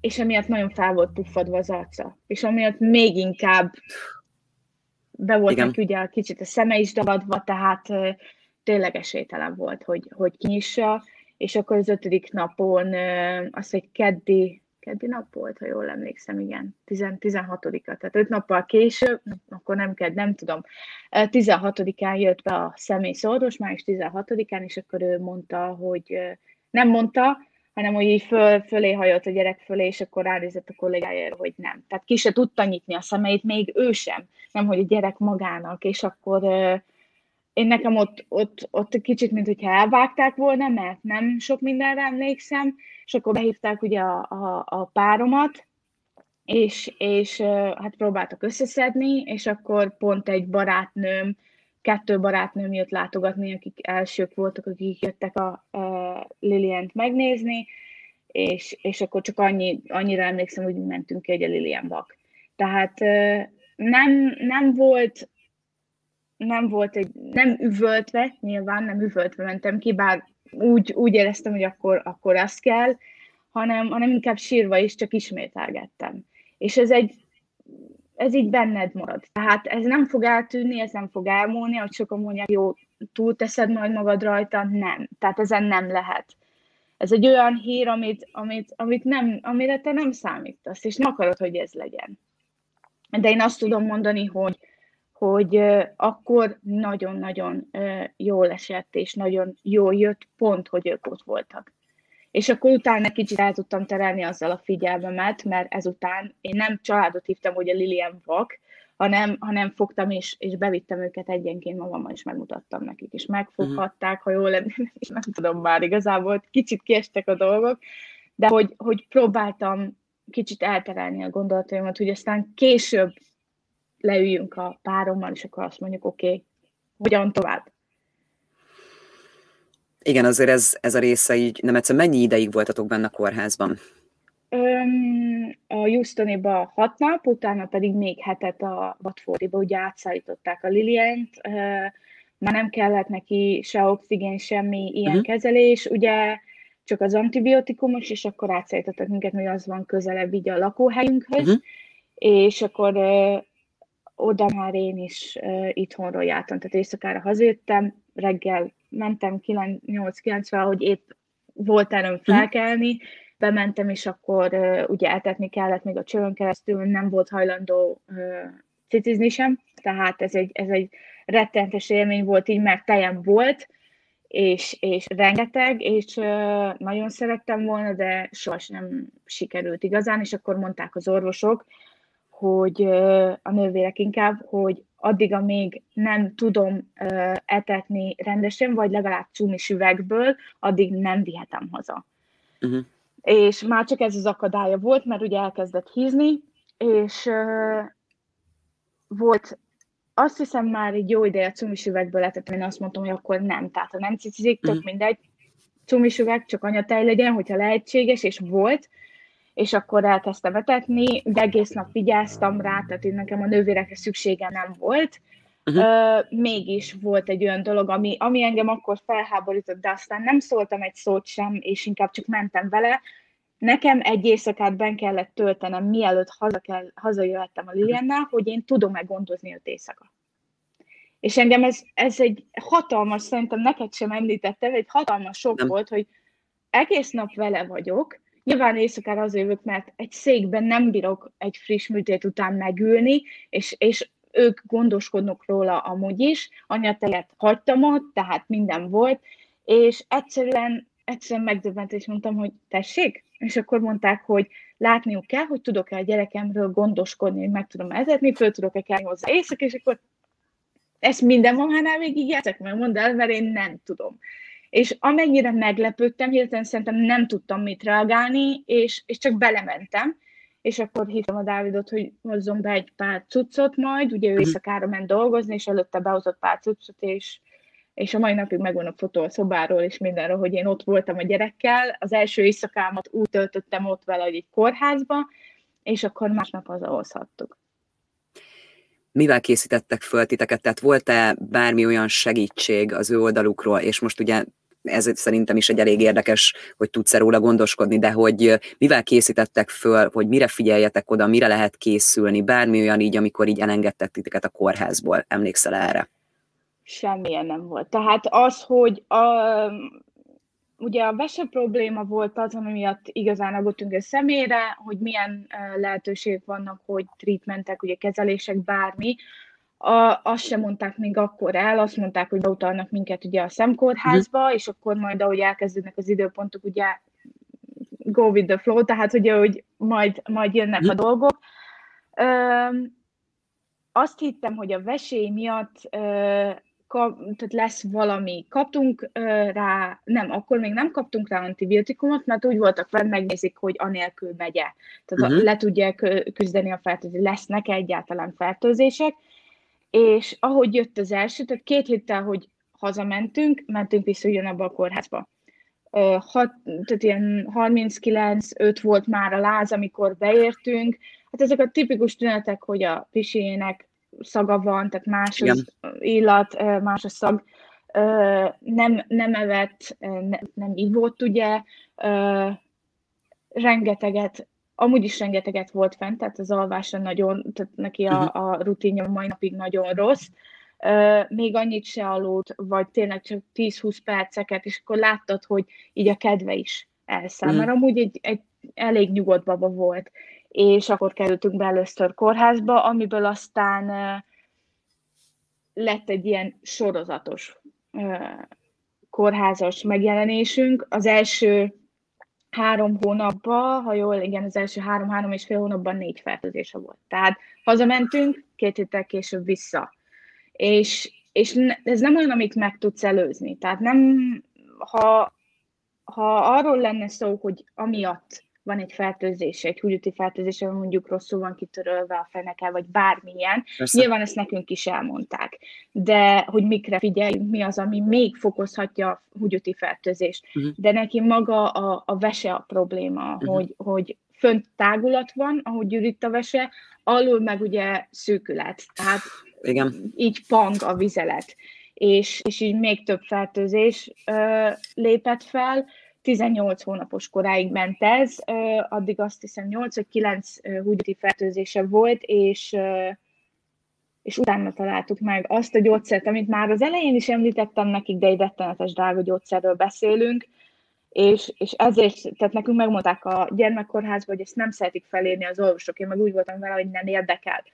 és emiatt nagyon fel volt puffadva az arca, és amiatt még inkább be volt neki ugye kicsit a szeme is dagadva, tehát uh, tényleg esélytelen volt, hogy, hogy kinyissa, és akkor az ötödik napon, uh, azt egy keddi, keddi nap volt, ha jól emlékszem, igen, 16-a, tehát öt nappal később, akkor nem kell, nem tudom, 16-án jött be a személy orvos, május 16-án, és akkor ő mondta, hogy nem mondta, hanem hogy így föl, fölé hajolt a gyerek fölé, és akkor ránézett a kollégájára, hogy nem. Tehát ki se tudta nyitni a szemeit, még ő sem, nem, hogy a gyerek magának, és akkor én nekem ott, ott, ott kicsit, mint hogyha elvágták volna, mert nem sok mindenre emlékszem, és akkor behívták ugye a, a, a páromat, és, és hát próbáltak összeszedni, és akkor pont egy barátnőm, kettő barátnőm jött látogatni, akik elsők voltak, akik jöttek a, a Liliant megnézni, és, és akkor csak annyi, annyira emlékszem, hogy mentünk egy a Lilian bak. Tehát nem, nem volt nem volt egy, nem üvöltve, nyilván nem üvöltve mentem ki, bár úgy, úgy éreztem, hogy akkor, akkor az kell, hanem, hanem inkább sírva is csak ismételgettem. És ez egy, ez így benned marad. Tehát ez nem fog eltűnni, ez nem fog elmúlni, hogy sokan mondják, jó, túlteszed majd magad rajta, nem. Tehát ezen nem lehet. Ez egy olyan hír, amit, amit, amit nem, amire te nem számítasz, és nem akarod, hogy ez legyen. De én azt tudom mondani, hogy, hogy akkor nagyon-nagyon jól esett, és nagyon jól jött pont, hogy ők ott voltak. És akkor utána kicsit el tudtam terelni azzal a figyelmemet, mert ezután én nem családot hívtam, hogy a Lilian vak, hanem, hanem fogtam és, és bevittem őket egyenként magammal, és megmutattam nekik, és megfoghatták, ha jól lenne, és nem tudom már igazából, kicsit kiestek a dolgok, de hogy, hogy próbáltam kicsit elterelni a gondolataimat, hogy aztán később leüljünk a párommal, és akkor azt mondjuk, oké, okay, hogyan tovább. Igen, azért ez, ez a része így, nem egyszer mennyi ideig voltatok benne a kórházban? Öm, a Houstoniba hat nap, utána pedig még hetet a Watfordiba, ugye átszállították a Lilient, már nem kellett neki se oxigén, semmi ilyen uh-huh. kezelés, ugye csak az antibiotikumos, és akkor átszállítottak minket, hogy az van közelebb így a lakóhelyünkhöz, uh-huh. és akkor oda már én is ö, itthonról jártam, tehát éjszakára hazajöttem, reggel mentem 8-9 hogy épp volt erőm mhm. felkelni, bementem, és akkor uh, ugye etetni kellett még a csövön keresztül, nem volt hajlandó uh, cicizni sem, tehát ez egy, ez egy rettentes élmény volt így, mert tejem volt, és, és rengeteg, és uh, nagyon szerettem volna, de sohasem nem sikerült igazán, és akkor mondták az orvosok, hogy a nővérek inkább, hogy addig, amíg nem tudom uh, etetni rendesen, vagy legalább csumis üvegből, addig nem vihetem haza. Uh-huh és már csak ez az akadálya volt, mert ugye elkezdett hízni, és uh, volt, azt hiszem már egy jó ideje cumis üvegből lehetett, én azt mondtam, hogy akkor nem, tehát ha nem cicizik, tök mm. mindegy, cumis üveg, csak anyatej legyen, hogyha lehetséges, és volt, és akkor elkezdtem etetni, de egész nap vigyáztam rá, tehát én nekem a nővérekre szüksége nem volt, Uh-huh. Uh, mégis volt egy olyan dolog, ami, ami engem akkor felháborított, de aztán nem szóltam egy szót sem, és inkább csak mentem vele. Nekem egy éjszakát ben kellett töltenem, mielőtt haza kell, hazajöhettem a Liliannál, hogy én tudom-e gondozni öt éjszaka. És engem ez, ez egy hatalmas, szerintem neked sem említettem, egy hatalmas sok nem. volt, hogy egész nap vele vagyok, Nyilván éjszakára az jövök, mert egy székben nem bírok egy friss műtét után megülni, és, és ők gondoskodnak róla amúgy is, anyatejet hagytam ott, tehát minden volt, és egyszerűen, egyszerűen megdöbbent, és mondtam, hogy tessék, és akkor mondták, hogy látniuk kell, hogy tudok-e a gyerekemről gondoskodni, hogy meg tudom ezetni, föl tudok-e kelni hozzá éjszak, és akkor ezt minden mamánál végig játszak, meg mondd el, mert én nem tudom. És amennyire meglepődtem, hirtelen szerintem nem tudtam mit reagálni, és, és csak belementem, és akkor hívtam a Dávidot, hogy hozzon be egy pár cuccot majd, ugye ő mhm. éjszakára ment dolgozni, és előtte behozott pár cuccot, és, és a mai napig megvan a fotó a szobáról, és mindenről, hogy én ott voltam a gyerekkel. Az első éjszakámat úgy töltöttem ott vele, hogy egy kórházba, és akkor másnap hazahozhattuk. Mivel készítettek föl titeket? Tehát volt-e bármi olyan segítség az ő oldalukról, és most ugye ez szerintem is egy elég érdekes, hogy tudsz róla gondoskodni, de hogy mivel készítettek föl, hogy mire figyeljetek oda, mire lehet készülni, bármi olyan így, amikor így elengedtek titeket a kórházból. Emlékszel erre? Semmilyen nem volt. Tehát az, hogy a, ugye a vese probléma volt az, ami miatt igazán aggódtunk a személyre, hogy milyen lehetőségek vannak, hogy treatmentek, ugye kezelések, bármi, a, azt sem mondták még akkor el, azt mondták, hogy beutalnak minket ugye a szemkórházba, mm. és akkor majd, ahogy elkezdődnek az időpontok, ugye go with the flow, tehát ugye, hogy majd, majd jönnek mm. a dolgok. Ö, azt hittem, hogy a vesély miatt ö, kap, tehát lesz valami. Kaptunk ö, rá, nem, akkor még nem kaptunk rá antibiotikumot, mert úgy voltak vele, megnézik, hogy anélkül megye. Tehát uh-huh. le tudják küzdeni a fertőzést, lesznek egyáltalán fertőzések, és ahogy jött az első, tehát két héttel, hogy hazamentünk, mentünk vissza ugyanabba a kórházba. Hat, tehát ilyen 39-5 volt már a láz, amikor beértünk. Hát ezek a tipikus tünetek, hogy a pisének szaga van, tehát más az illat, más a szag, nem, nem evett, nem, nem ivott, ugye, rengeteget amúgy is rengeteget volt fent, tehát az alvása nagyon, tehát neki a, mhm. a rutinja mai napig nagyon rossz, Uh, még annyit se aludt, vagy tényleg csak 10-20 perceket, és akkor láttad, hogy így a kedve is elszáll, mm. mert amúgy egy, egy elég nyugodt baba volt, és akkor kerültünk be először kórházba, amiből aztán uh, lett egy ilyen sorozatos uh, kórházas megjelenésünk. Az első három hónapban, ha jól, igen, az első három-három és fél hónapban négy fertőzése volt. Tehát hazamentünk, két héttel később vissza. És, és ez nem olyan, amit meg tudsz előzni. Tehát nem, ha, ha arról lenne szó, hogy amiatt van egy fertőzés, egy húgyúti fertőzés, mondjuk rosszul van kitörölve a feneke, vagy bármilyen. Persze. Nyilván ezt nekünk is elmondták. De hogy mikre figyeljünk, mi az, ami még fokozhatja a húgyúti fertőzést. Uh-huh. De neki maga a, a vese a probléma, uh-huh. hogy, hogy fönt tágulat van, ahogy ürit a vese, alul meg ugye szűkület. Tehát Igen. így pang a vizelet. És, és így még több fertőzés ö, lépett fel, 18 hónapos koráig ment ez, addig azt hiszem 8 vagy 9 húgyati fertőzése volt, és, és utána találtuk meg azt a gyógyszert, amit már az elején is említettem nekik, de egy rettenetes drága gyógyszerről beszélünk, és, és ezért, tehát nekünk megmondták a gyermekkórházban, hogy ezt nem szeretik felérni az orvosok, én meg úgy voltam vele, hogy nem érdekel.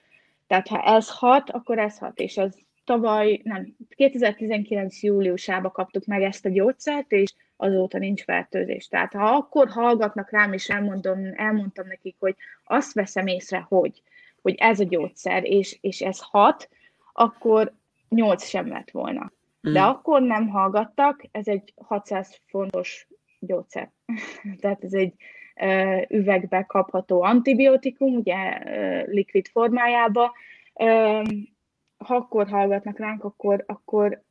Tehát ha ez hat, akkor ez hat, és ez tavaly, nem, 2019. júliusában kaptuk meg ezt a gyógyszert, és azóta nincs fertőzés. Tehát ha akkor hallgatnak rám, és elmondom, elmondtam nekik, hogy azt veszem észre, hogy, hogy ez a gyógyszer, és, és ez hat, akkor nyolc sem lett volna. De mm. akkor nem hallgattak, ez egy 600 fontos gyógyszer. Tehát ez egy ö, üvegbe kapható antibiotikum, ugye ö, likvid formájába. Ö, ha akkor hallgatnak ránk, akkor, akkor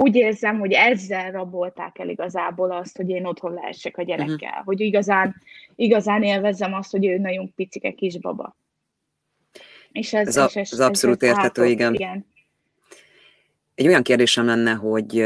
úgy érzem, hogy ezzel rabolták el igazából azt, hogy én otthon lehessek a gyerekkel, uh-huh. hogy igazán, igazán élvezzem azt, hogy ő nagyon picike kisbaba. És ez, ez, a, és ez, ez abszolút ez érthető, átok, igen. igen. Egy olyan kérdésem lenne, hogy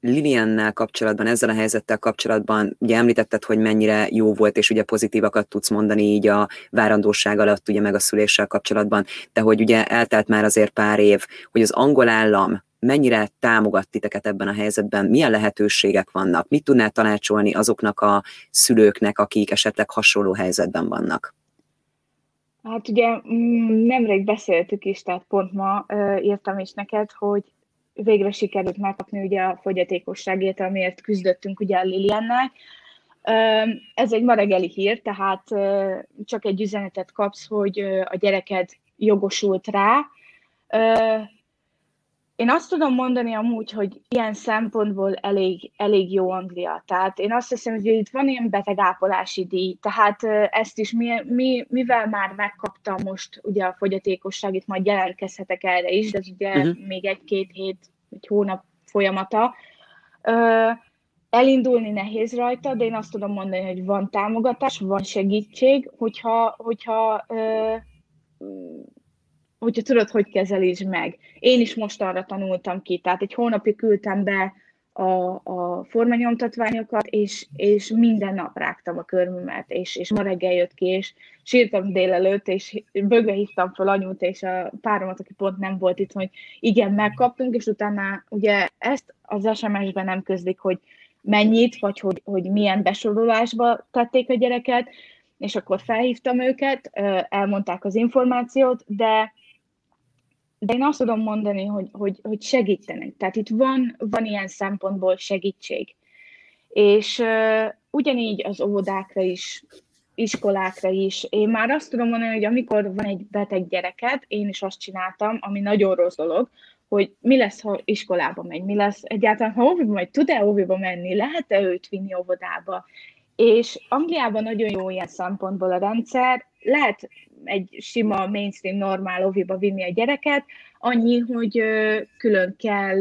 Liliannel kapcsolatban, ezzel a helyzettel kapcsolatban, ugye említetted, hogy mennyire jó volt, és ugye pozitívakat tudsz mondani így a várandóság alatt, ugye meg a szüléssel kapcsolatban, de hogy ugye eltelt már azért pár év, hogy az angol állam mennyire támogat titeket ebben a helyzetben, milyen lehetőségek vannak, mit tudnál tanácsolni azoknak a szülőknek, akik esetleg hasonló helyzetben vannak? Hát ugye mm, nemrég beszéltük is, tehát pont ma írtam is neked, hogy végre sikerült megkapni ugye a fogyatékosságét, amiért küzdöttünk ugye a Liliennel. Ez egy ma reggeli hír, tehát csak egy üzenetet kapsz, hogy a gyereked jogosult rá. Én azt tudom mondani amúgy, hogy ilyen szempontból elég, elég jó Anglia. Tehát én azt hiszem, hogy itt van ilyen betegápolási díj, tehát ezt is mi, mi, mivel már megkaptam most ugye a fogyatékosságit, majd jelentkezhetek erre is, de ez ugye uh-huh. még egy-két hét, egy hónap folyamata. Elindulni nehéz rajta, de én azt tudom mondani, hogy van támogatás, van segítség, hogyha, hogyha hogyha tudod, hogy kezelítsd meg. Én is most arra tanultam ki, tehát egy hónapig küldtem be a, a formanyomtatványokat, és, és minden nap rágtam a körmömet, és, és ma reggel jött ki, és sírtam délelőtt, és bögve hívtam fel anyút, és a páromat, aki pont nem volt itt, hogy igen, megkaptunk, és utána ugye ezt az SMS-ben nem közlik, hogy mennyit, vagy hogy, hogy milyen besorolásba tették a gyereket, és akkor felhívtam őket, elmondták az információt, de de én azt tudom mondani, hogy, hogy, hogy segítenek. Tehát itt van, van ilyen szempontból segítség. És uh, ugyanígy az óvodákra is, iskolákra is. Én már azt tudom mondani, hogy amikor van egy beteg gyereket, én is azt csináltam, ami nagyon rossz dolog, hogy mi lesz, ha iskolába megy, mi lesz egyáltalán, ha óviba megy, tud-e óviba menni, lehet-e őt vinni óvodába. És Angliában nagyon jó ilyen szempontból a rendszer, lehet egy sima mainstream normál oviba vinni a gyereket, annyi, hogy külön kell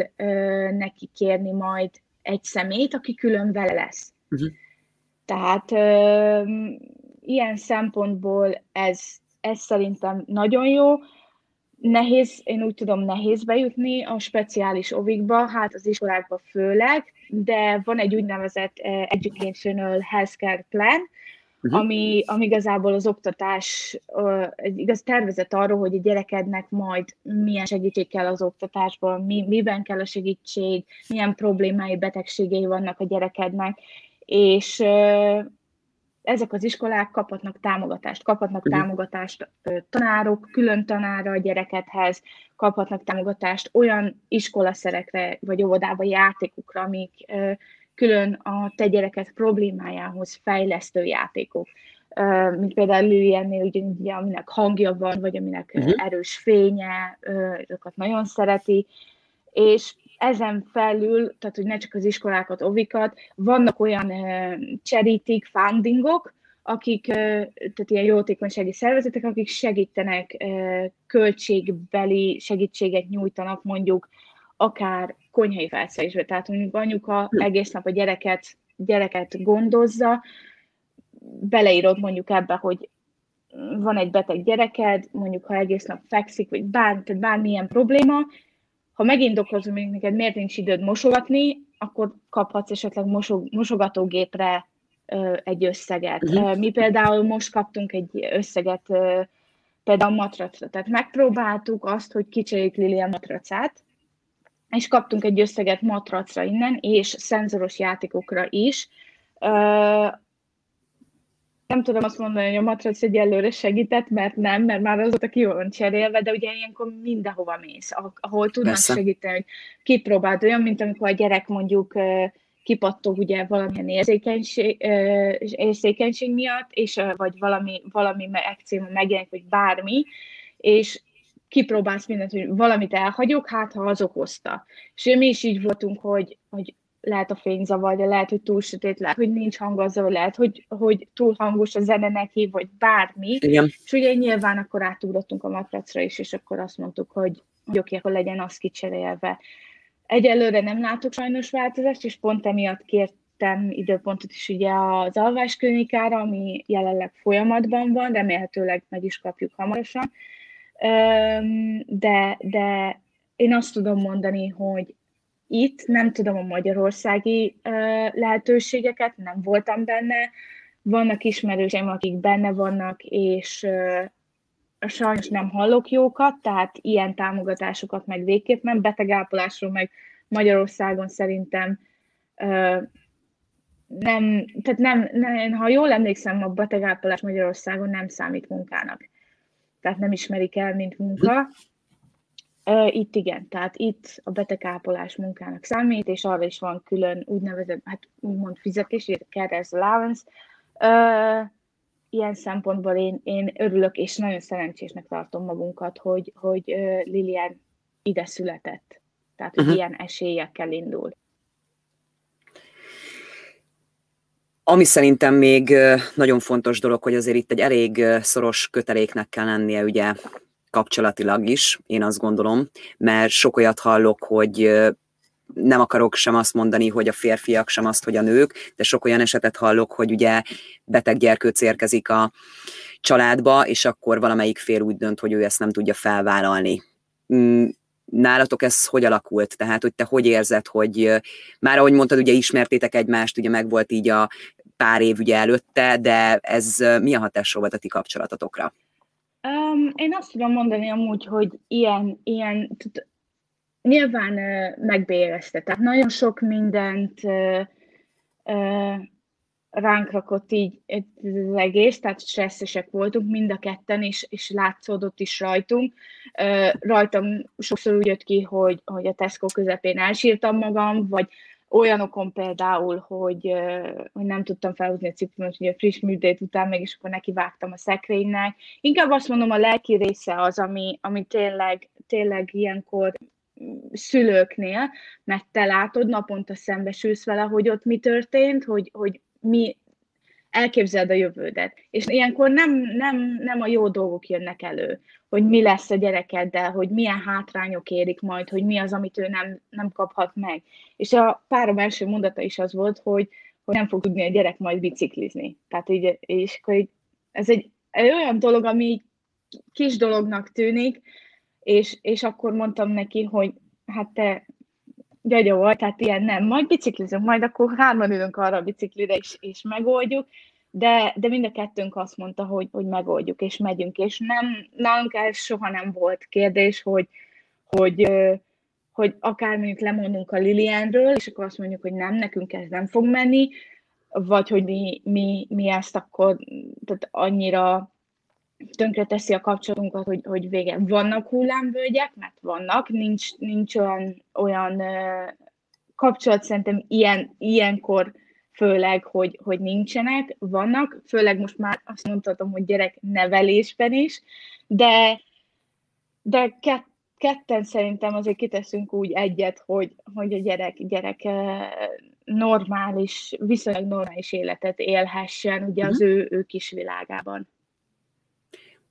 neki kérni majd egy szemét, aki külön vele lesz. Uh-huh. Tehát ilyen szempontból ez, ez szerintem nagyon jó. Nehéz, én úgy tudom, nehéz bejutni a speciális ovikba, hát az iskolákba főleg, de van egy úgynevezett Educational Healthcare Plan, uh-huh. ami, ami igazából az oktatás, egy igaz tervezet arról, hogy a gyerekednek majd milyen segítség kell az oktatásban, mi, miben kell a segítség, milyen problémái, betegségei vannak a gyerekednek, és ezek az iskolák kaphatnak támogatást, kaphatnak uh-huh. támogatást tanárok, külön tanára a gyerekedhez, kaphatnak támogatást olyan iskolaszerekre vagy óvodába játékokra, amik külön a te gyereket problémájához fejlesztő játékok. Mint például Liliennél, ugye, aminek hangja van, vagy aminek uh-huh. erős fénye, azokat nagyon szereti, és ezen felül, tehát hogy ne csak az iskolákat, ovikat, vannak olyan charitik, fundingok, akik, tehát ilyen jótékonysági szervezetek, akik segítenek, költségbeli segítséget nyújtanak mondjuk akár konyhai felszerelésbe. Tehát mondjuk anyuka hm. egész nap a gyereket, gyereket gondozza, beleírod mondjuk ebbe, hogy van egy beteg gyereked, mondjuk ha egész nap fekszik, vagy bár, tehát bármilyen probléma, ha megindokozom, hogy neked miért nincs időd mosogatni, akkor kaphatsz esetleg mosog, mosogatógépre ö, egy összeget. Uh-huh. Mi például most kaptunk egy összeget ö, például matracra. Tehát megpróbáltuk azt, hogy kicseréljük Lili a matracát, és kaptunk egy összeget matracra innen, és szenzoros játékokra is. Nem tudom azt mondani, hogy a matrac egyelőre segített, mert nem, mert már azóta ki van cserélve, de ugye ilyenkor mindenhova mész, ahol tudnak Persze. segíteni, hogy kipróbáld olyan, mint amikor a gyerek mondjuk kipattog ugye valamilyen érzékenység, érzékenység miatt, és vagy valami, valami ekcéma megjelenik, vagy bármi, és kipróbálsz mindent, hogy valamit elhagyok, hát ha az okozta. És mi is így voltunk, hogy, hogy lehet a fényzavarja, lehet, hogy túl sötét, lehet, hogy nincs hangazva, lehet, hogy, hogy túl hangos a zene neki, vagy bármi. Igen. És ugye nyilván akkor átugrottunk a matracra is, és akkor azt mondtuk, hogy, hogy oké, akkor legyen az kicserélve. Egyelőre nem látok sajnos változást, és pont emiatt kértem időpontot is ugye az alvásklinikára, ami jelenleg folyamatban van, remélhetőleg meg is kapjuk hamarosan. De, de én azt tudom mondani, hogy itt, nem tudom a magyarországi lehetőségeket, nem voltam benne, vannak ismerőseim, akik benne vannak, és sajnos nem hallok jókat, tehát ilyen támogatásokat meg végképp nem, betegápolásról meg Magyarországon szerintem nem, tehát nem, nem, ha jól emlékszem, a betegápolás Magyarországon nem számít munkának. Tehát nem ismerik el, mint munka. Itt igen, tehát itt a betegápolás munkának számít, és arra is van külön úgynevezett, hát úgymond fizetés, carers allowance. Ilyen szempontból én, én örülök, és nagyon szerencsésnek tartom magunkat, hogy, hogy Lilian ide született. Tehát, hogy uh-huh. ilyen esélyekkel indul. Ami szerintem még nagyon fontos dolog, hogy azért itt egy elég szoros köteléknek kell lennie ugye kapcsolatilag is, én azt gondolom, mert sok olyat hallok, hogy nem akarok sem azt mondani, hogy a férfiak, sem azt, hogy a nők, de sok olyan esetet hallok, hogy ugye beteg gyerkőc érkezik a családba, és akkor valamelyik fél úgy dönt, hogy ő ezt nem tudja felvállalni. Mm, nálatok ez hogy alakult? Tehát, hogy te hogy érzed, hogy már ahogy mondtad, ugye ismertétek egymást, ugye meg volt így a pár év ugye előtte, de ez mi a hatásról volt a ti kapcsolatotokra? Um, én azt tudom mondani amúgy, hogy ilyen, ilyen tud, nyilván uh, megbélezte, tehát nagyon sok mindent uh, uh, ránk rakott így az egész, tehát stresszesek voltunk mind a ketten, és, és látszódott is rajtunk. Uh, rajtam sokszor úgy jött ki, hogy, hogy a Tesco közepén elsírtam magam, vagy olyanokon például, hogy, hogy nem tudtam felhúzni a cipőmet, ugye friss műtét után, meg is akkor neki vágtam a szekrénynek. Inkább azt mondom, a lelki része az, ami, ami tényleg, tényleg ilyenkor szülőknél, mert te látod, naponta szembesülsz vele, hogy ott mi történt, hogy, hogy mi elképzeled a jövődet. És ilyenkor nem, nem, nem a jó dolgok jönnek elő, hogy mi lesz a gyerekeddel, hogy milyen hátrányok érik majd, hogy mi az, amit ő nem, nem kaphat meg. És a párom első mondata is az volt, hogy, hogy nem fog tudni a gyerek majd biciklizni. Tehát így, és így, ez egy, egy olyan dolog, ami kis dolognak tűnik, és, és akkor mondtam neki, hogy hát te gyagya volt, tehát ilyen nem, majd biciklizünk, majd akkor hárman ülünk arra a biciklire, és, és megoldjuk, de, de mind a kettőnk azt mondta, hogy, hogy megoldjuk, és megyünk, és nem, nálunk ez soha nem volt kérdés, hogy, hogy, hogy akár mondjuk lemondunk a Lilienről, és akkor azt mondjuk, hogy nem, nekünk ez nem fog menni, vagy hogy mi, mi, mi ezt akkor tehát annyira tönkre teszi a kapcsolatunkat, hogy, hogy vége. Vannak hullámvölgyek, mert vannak, nincs, nincs olyan, olyan kapcsolat szerintem ilyen, ilyenkor főleg, hogy, hogy nincsenek, vannak, főleg most már azt mondhatom, hogy gyerek nevelésben is, de, de kett, ketten szerintem azért kiteszünk úgy egyet, hogy, hogy a gyerek, gyerek normális, viszonylag normális életet élhessen ugye az uh-huh. ő, ő kis világában.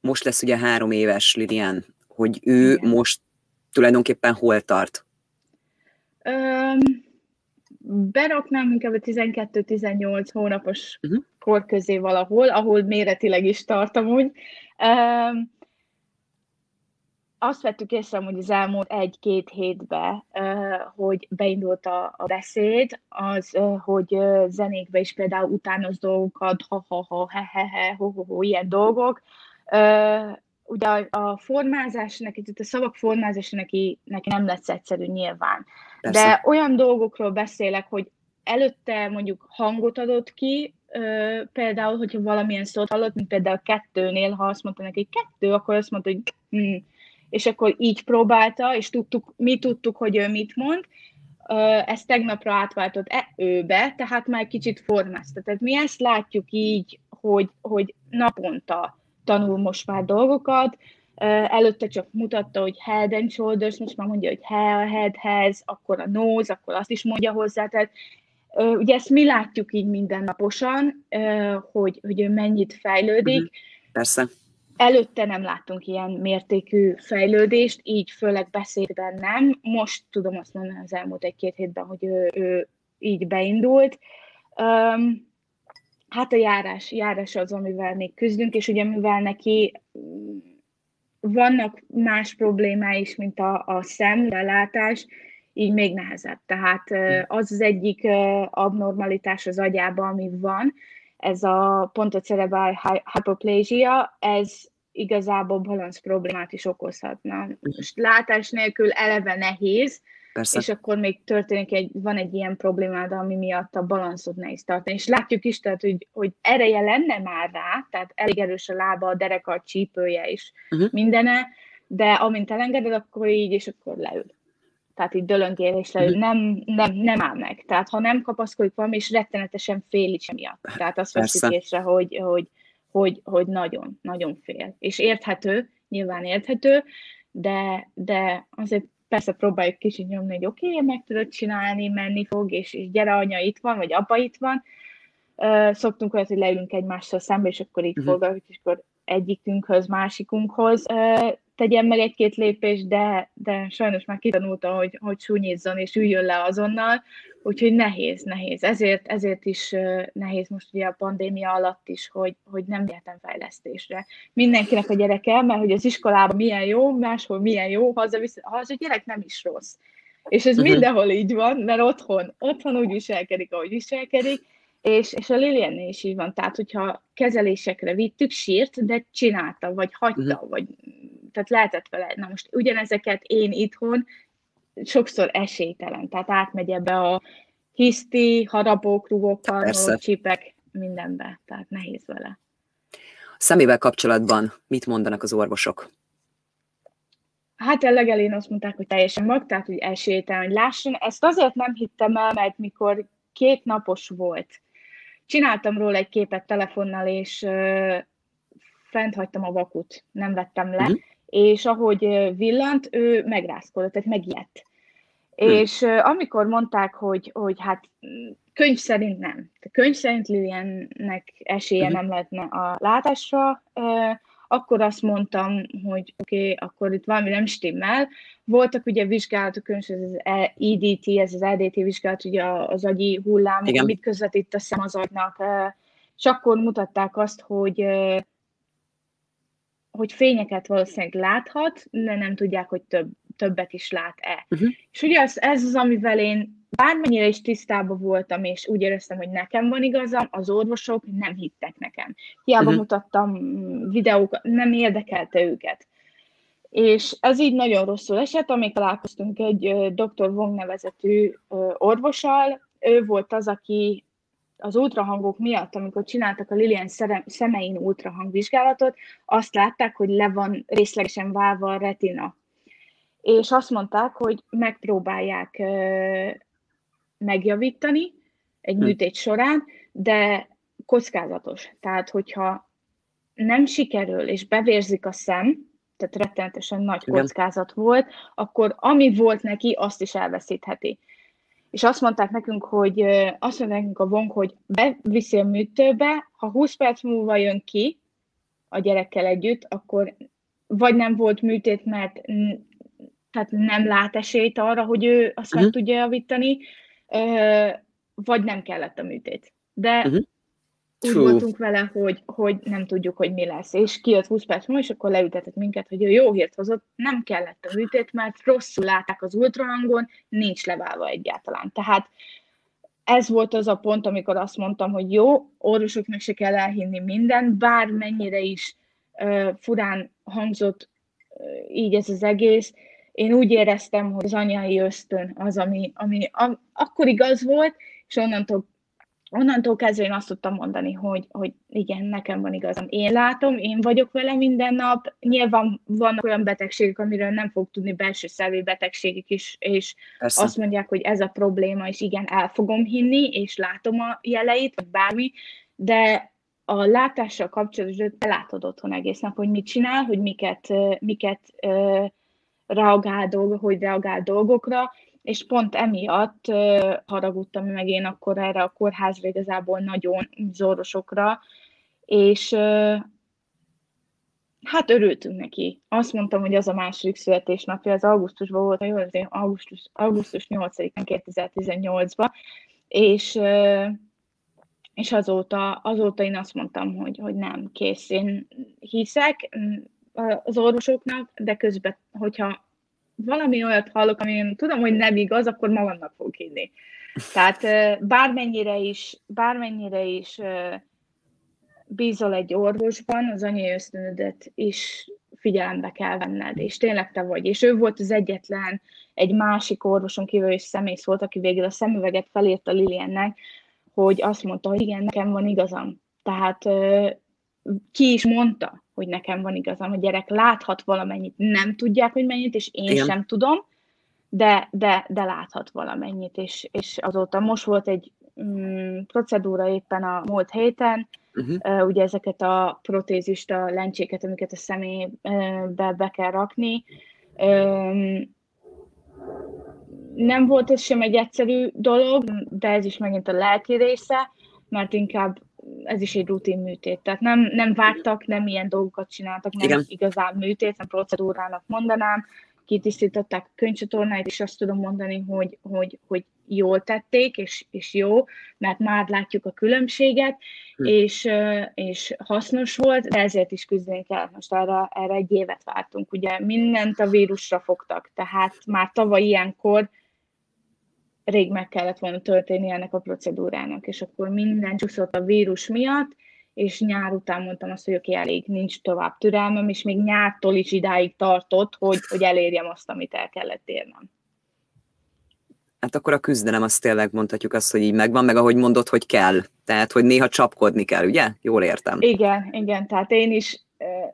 Most lesz ugye három éves Lilian, hogy ő Igen. most tulajdonképpen hol tart? Um, beraknám inkább a 12-18 hónapos uh-huh. kor közé valahol, ahol méretileg is tartom úgy. Um, azt vettük észre, hogy az elmúlt egy-két hétben, hogy beindult a, a beszéd, az, hogy zenékbe is például utánoz dolgokat, ha-ha-ha, he-he-he, ho-ho-ho, ilyen dolgok. Ugye a, a formázás neki, tehát a szavak formázása neki, neki nem lesz egyszerű nyilván. Persze. De olyan dolgokról beszélek, hogy előtte mondjuk hangot adott ki, például, hogyha valamilyen szót hallott, mint például kettőnél, ha azt mondta neki kettő, akkor azt mondta, hogy hm, és akkor így próbálta, és tudtuk, mi tudtuk, hogy ő mit mond, ez tegnapra átváltott e őbe, tehát már kicsit formázta. Tehát mi ezt látjuk így, hogy, hogy naponta tanul most már dolgokat, előtte csak mutatta, hogy head and shoulders, most már mondja, hogy he a headhez, akkor a nose, akkor azt is mondja hozzá, tehát ugye ezt mi látjuk így mindennaposan, hogy, hogy ő mennyit fejlődik. Mhm. Persze. Előtte nem láttunk ilyen mértékű fejlődést, így főleg beszédben nem. Most tudom azt mondani az elmúlt egy-két hétben, hogy ő, ő így beindult. Um, hát a járás, járás az, amivel még küzdünk, és ugye mivel neki vannak más problémái is, mint a, a szem, a látás, így még nehezebb. Tehát az az egyik abnormalitás az agyában, ami van, ez a pontocerebral hypoplasia, ez igazából balansz problémát is okozhatna. Most látás nélkül eleve nehéz, Persze. és akkor még történik egy, van egy ilyen problémád, ami miatt a balanszot nehéz tartani. És látjuk is, tehát, hogy, hogy ereje lenne már rá, tehát elég erős a lába, a dereka, a csípője is, uh-huh. mindene, de amint elengeded, akkor így, és akkor leül tehát így dölöngél és leül, nem, nem, nem áll meg. Tehát ha nem kapaszkodik valami, és rettenetesen fél is miatt. Tehát azt veszik észre, hogy, hogy, hogy, hogy nagyon, nagyon fél. És érthető, nyilván érthető, de, de azért persze próbáljuk kicsit nyomni, hogy oké, okay, meg tudod csinálni, menni fog, és, és gyere anya itt van, vagy apa itt van. Uh, szoktunk olyat, hogy leülünk egymással szembe, és akkor így uh-huh. forgatjuk, és akkor egyikünkhöz, másikunkhoz uh, tegyen meg egy-két lépést, de, de sajnos már kitanulta, hogy, hogy súnyizzon és üljön le azonnal, úgyhogy nehéz, nehéz. Ezért, ezért is nehéz most ugye a pandémia alatt is, hogy, hogy nem vihetem fejlesztésre. Mindenkinek a gyereke, mert hogy az iskolában milyen jó, máshol milyen jó, hazavisz, ha az a gyerek nem is rossz. És ez uh-huh. mindenhol így van, mert otthon, otthon úgy viselkedik, ahogy viselkedik, és, és a Liliennél is így van, tehát hogyha kezelésekre vittük, sírt, de csinálta, vagy hagyta, uh-huh. vagy tehát lehetett vele. Na most ugyanezeket én itthon sokszor esélytelen, tehát átmegy ebbe a hiszti, harapók, rugók, karmolók, csipek, mindenbe, tehát nehéz vele. A szemével kapcsolatban mit mondanak az orvosok? Hát a legelén azt mondták, hogy teljesen mag, tehát hogy esélytelen, hogy lásson. Ezt azért nem hittem el, mert mikor két napos volt, csináltam róla egy képet telefonnal, és uh, fent hagytam a vakut, nem vettem le, mm és ahogy villant, ő megrázkodott, tehát megijedt. Hmm. És amikor mondták, hogy, hogy hát könyv szerint nem, könyv szerint Liliennek esélye hmm. nem lehetne a látásra, akkor azt mondtam, hogy oké, okay, akkor itt valami nem stimmel. Voltak ugye vizsgálatok, ez az EDT, ez az EDT vizsgálat, ugye az agyi hullám, Igen. mit közvetít a szem az agynak, és akkor mutatták azt, hogy hogy fényeket valószínűleg láthat, de nem tudják, hogy több, többet is lát-e. Uh-huh. És ugye ez, ez az, amivel én bármennyire is tisztában voltam, és úgy éreztem, hogy nekem van igazam, az orvosok nem hittek nekem. Hiába uh-huh. mutattam videókat, nem érdekelte őket. És ez így nagyon rosszul esett, amíg találkoztunk egy dr. Wong nevezetű orvossal, ő volt az, aki az ultrahangok miatt, amikor csináltak a Lilian szemein ultrahangvizsgálatot, azt látták, hogy le van részlegesen válva a retina. És azt mondták, hogy megpróbálják megjavítani egy hm. műtét során, de kockázatos. Tehát, hogyha nem sikerül, és bevérzik a szem, tehát rettenetesen nagy kockázat volt, akkor ami volt neki, azt is elveszítheti. És azt mondták nekünk, hogy azt mondták nekünk a vonk, hogy beviszi a műtőbe, ha 20 perc múlva jön ki a gyerekkel együtt, akkor vagy nem volt műtét, mert tehát nem lát esélyt arra, hogy ő azt uh-huh. meg tudja javítani, vagy nem kellett a műtét. De uh-huh úgy True. voltunk vele, hogy, hogy nem tudjuk, hogy mi lesz. És kijött 20 perc múlva, és akkor leütetett minket, hogy ő jó hírt hozott, nem kellett a műtét, mert rosszul látták az ultrahangon, nincs leválva egyáltalán. Tehát ez volt az a pont, amikor azt mondtam, hogy jó, orvosoknak se kell elhinni minden, bármennyire is uh, furán hangzott uh, így ez az egész, én úgy éreztem, hogy az anyai ösztön az, ami, ami a, akkor igaz volt, és onnantól onnantól kezdve én azt tudtam mondani, hogy, hogy igen, nekem van igazam. Én látom, én vagyok vele minden nap. Nyilván vannak olyan betegségek, amiről nem fog tudni belső szervi betegségek is, és Persze. azt mondják, hogy ez a probléma, és igen, el fogom hinni, és látom a jeleit, vagy bármi, de a látással kapcsolatos, te látod otthon egész nap, hogy mit csinál, hogy miket, miket reagál dolgok, hogy reagál dolgokra, és pont emiatt haragudtam meg én akkor erre a kórházra igazából nagyon zorosokra, és uh, hát örültünk neki. Azt mondtam, hogy az a második születésnapja, az augusztusban volt, jól az augusztus, augusztus 8-án 2018-ban, és, és azóta, azóta én azt mondtam, hogy, hogy nem, kész, én hiszek az orvosoknak, de közben, hogyha valami olyat hallok, ami én tudom, hogy nem igaz, akkor magamnak fog hinni. Tehát bármennyire is, bármennyire is bízol egy orvosban, az anyai ösztönödet is figyelembe kell venned, és tényleg te vagy. És ő volt az egyetlen, egy másik orvoson kívül is szemész volt, aki végül a szemüveget felírta Liliennek, hogy azt mondta, hogy igen, nekem van igazam. Tehát ki is mondta, hogy nekem van igazam, a gyerek láthat valamennyit, nem tudják, hogy mennyit, és én Igen. sem tudom, de, de, de láthat valamennyit, és, és azóta most volt egy mm, procedúra éppen a múlt héten, uh-huh. uh, ugye ezeket a protézista lencséket, amiket a szemébe be kell rakni, um, nem volt ez sem egy egyszerű dolog, de ez is megint a lelki része, mert inkább ez is egy rutin műtét. Tehát nem, nem vágtak, nem ilyen dolgokat csináltak, nem Igen. igazán műtét, nem procedúrának mondanám, kitisztították a könyvcsatornáit, és azt tudom mondani, hogy, hogy, hogy jól tették, és, és jó, mert már látjuk a különbséget, hm. és, és hasznos volt, de ezért is küzdeni kell. Most erre, erre egy évet vártunk. Ugye mindent a vírusra fogtak, tehát már tavaly ilyenkor rég meg kellett volna történni ennek a procedúrának, és akkor minden csúszott a vírus miatt, és nyár után mondtam azt, hogy oké, okay, elég, nincs tovább türelmem, és még nyártól is idáig tartott, hogy, hogy elérjem azt, amit el kellett érnem. Hát akkor a küzdelem azt tényleg mondhatjuk azt, hogy így megvan, meg ahogy mondod, hogy kell. Tehát, hogy néha csapkodni kell, ugye? Jól értem. Igen, igen, tehát én is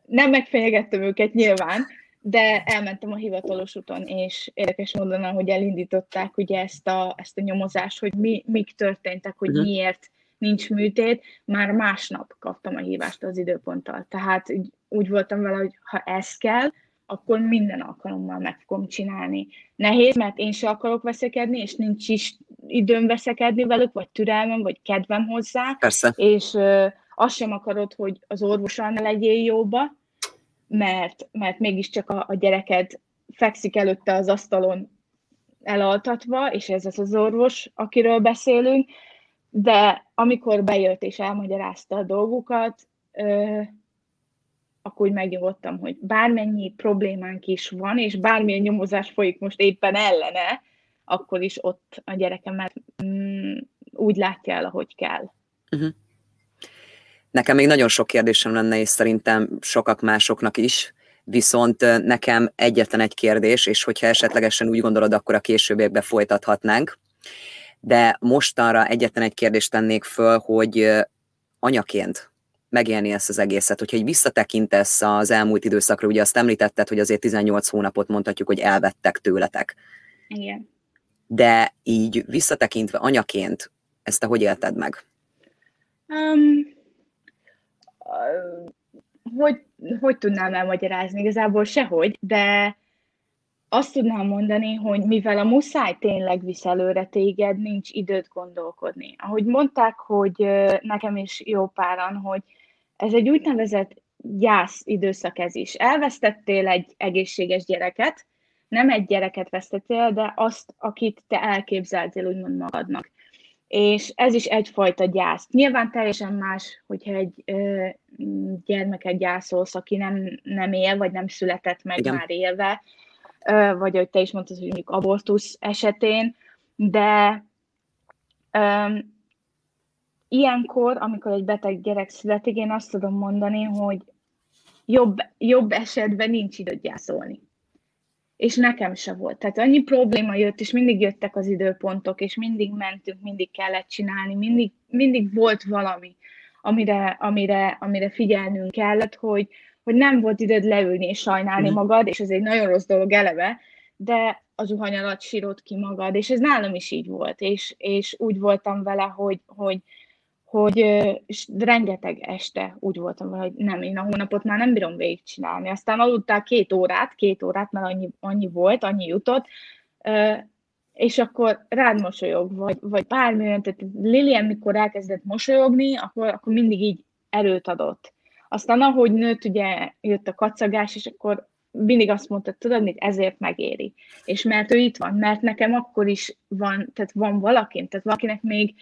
nem megfenyegettem őket nyilván, de elmentem a hivatalos úton, és érdekes módon, hogy elindították ugye ezt a, ezt a nyomozást, hogy mi, mik történtek, hogy uh-huh. miért nincs műtét, már másnap kaptam a hívást az időponttal. Tehát úgy, úgy voltam vele, hogy ha ez kell, akkor minden alkalommal meg fogom csinálni. Nehéz, mert én se akarok veszekedni, és nincs is időm veszekedni velük, vagy türelmem, vagy kedvem hozzá. Persze. És ö, azt sem akarod, hogy az orvossal ne legyél jóba, mert, mert mégiscsak a, a gyereked fekszik előtte az asztalon elaltatva, és ez az az orvos, akiről beszélünk, de amikor bejött és elmagyarázta a dolgokat, ö, akkor úgy megnyugodtam, hogy bármennyi problémánk is van, és bármilyen nyomozás folyik most éppen ellene, akkor is ott a gyerekemet mm, úgy látja el, ahogy kell. Uh-huh. Nekem még nagyon sok kérdésem lenne, és szerintem sokak másoknak is, viszont nekem egyetlen egy kérdés, és hogyha esetlegesen úgy gondolod, akkor a későbbiekben folytathatnánk. De mostanra egyetlen egy kérdést tennék föl, hogy anyaként megélni ezt az egészet, hogyha egy visszatekintesz az elmúlt időszakra, ugye azt említetted, hogy azért 18 hónapot mondhatjuk, hogy elvettek tőletek. Igen. de így visszatekintve anyaként, ezt te hogy élted meg? Um, hogy, hogy tudnám elmagyarázni? Igazából sehogy, de azt tudnám mondani, hogy mivel a muszáj tényleg visz előre téged, nincs időt gondolkodni. Ahogy mondták, hogy nekem is jó páran, hogy ez egy úgynevezett gyász időszak ez is. Elvesztettél egy egészséges gyereket, nem egy gyereket vesztettél, de azt, akit te elképzeltél úgymond magadnak. És ez is egyfajta gyász. Nyilván teljesen más, hogyha egy ö, gyermeket gyászolsz, aki nem, nem él, vagy nem született meg Igen. már élve, ö, vagy hogy te is mondtad, hogy mondjuk abortusz esetén, de ö, ilyenkor, amikor egy beteg gyerek születik, én azt tudom mondani, hogy jobb, jobb esetben nincs időt gyászolni. És nekem se volt. Tehát annyi probléma jött, és mindig jöttek az időpontok, és mindig mentünk, mindig kellett csinálni, mindig, mindig volt valami, amire, amire, amire figyelnünk kellett, hogy, hogy nem volt időd leülni és sajnálni mm. magad, és ez egy nagyon rossz dolog eleve, de az zuhany alatt sírod ki magad, és ez nálam is így volt, és, és úgy voltam vele, hogy, hogy hogy és rengeteg este úgy voltam, hogy nem, én a hónapot már nem bírom végigcsinálni. Aztán aludtál két órát, két órát, mert annyi, annyi volt, annyi jutott, és akkor rád mosolyog, vagy, vagy bármilyen, tehát Lilian, mikor elkezdett mosolyogni, akkor, akkor mindig így erőt adott. Aztán ahogy nőtt, ugye jött a kacagás, és akkor mindig azt mondta, tudod mit, ezért megéri. És mert ő itt van, mert nekem akkor is van, tehát van valakin, tehát valakinek még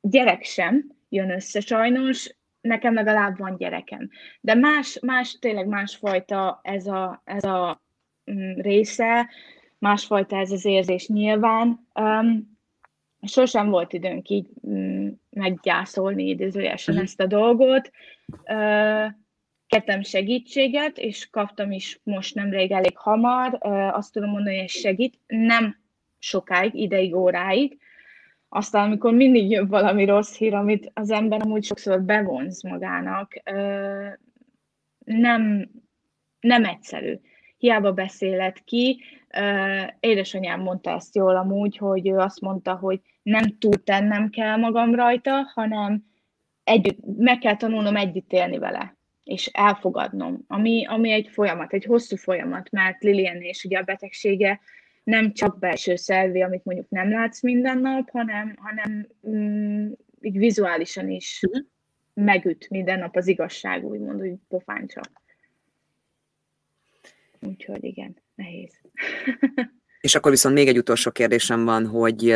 gyerek sem, jön össze sajnos, nekem legalább van gyerekem. De más, más tényleg másfajta ez a, ez a mm, része, másfajta ez az érzés nyilván. Um, sosem volt időnk így mm, meggyászolni idézőjesen mm. ezt a dolgot. Uh, kértem segítséget, és kaptam is most nemrég elég hamar. Uh, azt tudom mondani, hogy segít. Nem sokáig, ideig, óráig, aztán, amikor mindig jön valami rossz hír, amit az ember amúgy sokszor bevonz magának, nem, nem egyszerű. Hiába beszélet ki. Édesanyám mondta ezt jól amúgy, hogy ő azt mondta, hogy nem túl tennem kell magam rajta, hanem együtt, meg kell tanulnom együtt élni vele, és elfogadnom, ami, ami egy folyamat, egy hosszú folyamat, mert Lilian és ugye a betegsége nem csak belső szervi, amit mondjuk nem látsz minden nap, hanem, hanem mm, így vizuálisan is uh-huh. megüt minden nap az igazság, úgymond, hogy pofáncsa. Úgyhogy igen, nehéz. És akkor viszont még egy utolsó kérdésem van, hogy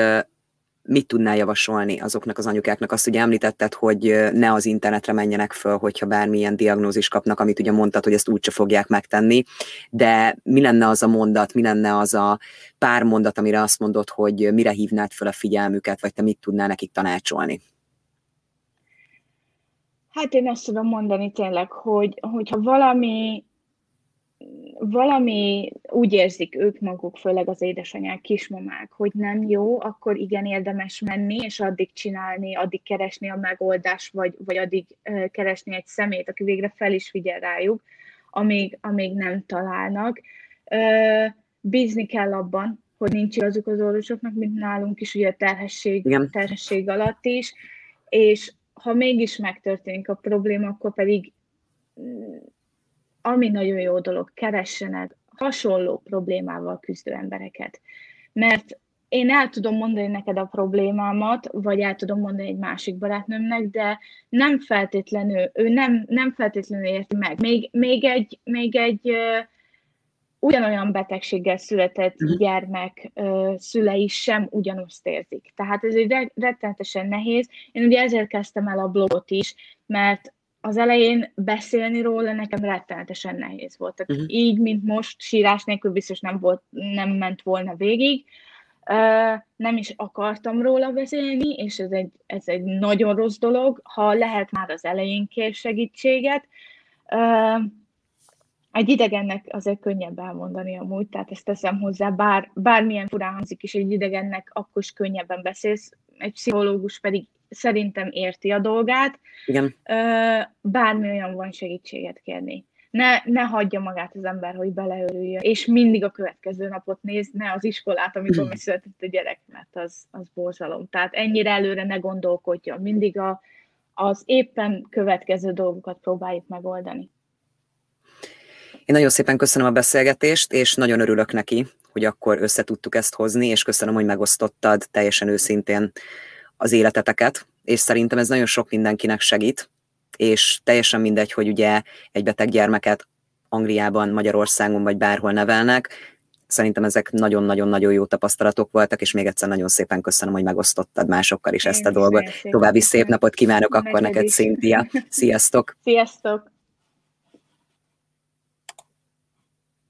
mit tudnál javasolni azoknak az anyukáknak? Azt ugye említetted, hogy ne az internetre menjenek föl, hogyha bármilyen diagnózis kapnak, amit ugye mondtad, hogy ezt úgyse fogják megtenni, de mi lenne az a mondat, mi lenne az a pár mondat, amire azt mondod, hogy mire hívnád föl a figyelmüket, vagy te mit tudnál nekik tanácsolni? Hát én azt tudom mondani tényleg, hogy hogyha valami valami úgy érzik ők maguk, főleg az édesanyák, kismamák, hogy nem jó, akkor igen érdemes menni, és addig csinálni, addig keresni a megoldást, vagy, vagy addig keresni egy szemét, aki végre fel is figyel rájuk, amíg, amíg nem találnak. Bízni kell abban, hogy nincs igazuk az orvosoknak, mint nálunk is, ugye a terhesség, terhesség alatt is, és ha mégis megtörténik a probléma, akkor pedig ami nagyon jó dolog, keressenek hasonló problémával küzdő embereket. Mert én el tudom mondani neked a problémámat, vagy el tudom mondani egy másik barátnőmnek, de nem feltétlenül, ő nem, nem feltétlenül érti meg. Még, még egy, még egy uh, ugyanolyan betegséggel született uh-huh. gyermek uh, szülei sem ugyanazt érzik. Tehát ez egy rettenetesen nehéz. Én ugye ezért kezdtem el a blogot is, mert az elején beszélni róla nekem rettenetesen nehéz volt. Tehát uh-huh. így, mint most, sírás nélkül biztos nem, volt, nem ment volna végig. Uh, nem is akartam róla beszélni, és ez egy, ez egy nagyon rossz dolog. Ha lehet, már az elején kér segítséget. Uh, egy idegennek azért könnyebb elmondani amúgy, tehát ezt teszem hozzá, bár, bármilyen furán hangzik is, egy idegennek akkor is könnyebben beszélsz, egy pszichológus pedig szerintem érti a dolgát. Igen. Bármi olyan van segítséget kérni. ne, ne hagyja magát az ember, hogy beleörüljön, és mindig a következő napot néz, ne az iskolát, amikor hmm. született a gyerek, mert az, az borzalom. Tehát ennyire előre ne gondolkodjon, mindig a, az éppen következő dolgokat próbáljuk megoldani. Én nagyon szépen köszönöm a beszélgetést, és nagyon örülök neki, hogy akkor össze tudtuk ezt hozni, és köszönöm, hogy megosztottad teljesen őszintén az életeteket, és szerintem ez nagyon sok mindenkinek segít, és teljesen mindegy, hogy ugye egy beteg gyermeket Angliában, Magyarországon vagy bárhol nevelnek, szerintem ezek nagyon-nagyon-nagyon jó tapasztalatok voltak, és még egyszer nagyon szépen köszönöm, hogy megosztottad másokkal is Én ezt a dolgot. További szép napot kívánok akkor neked, Cynthia. Sziasztok! Sziasztok!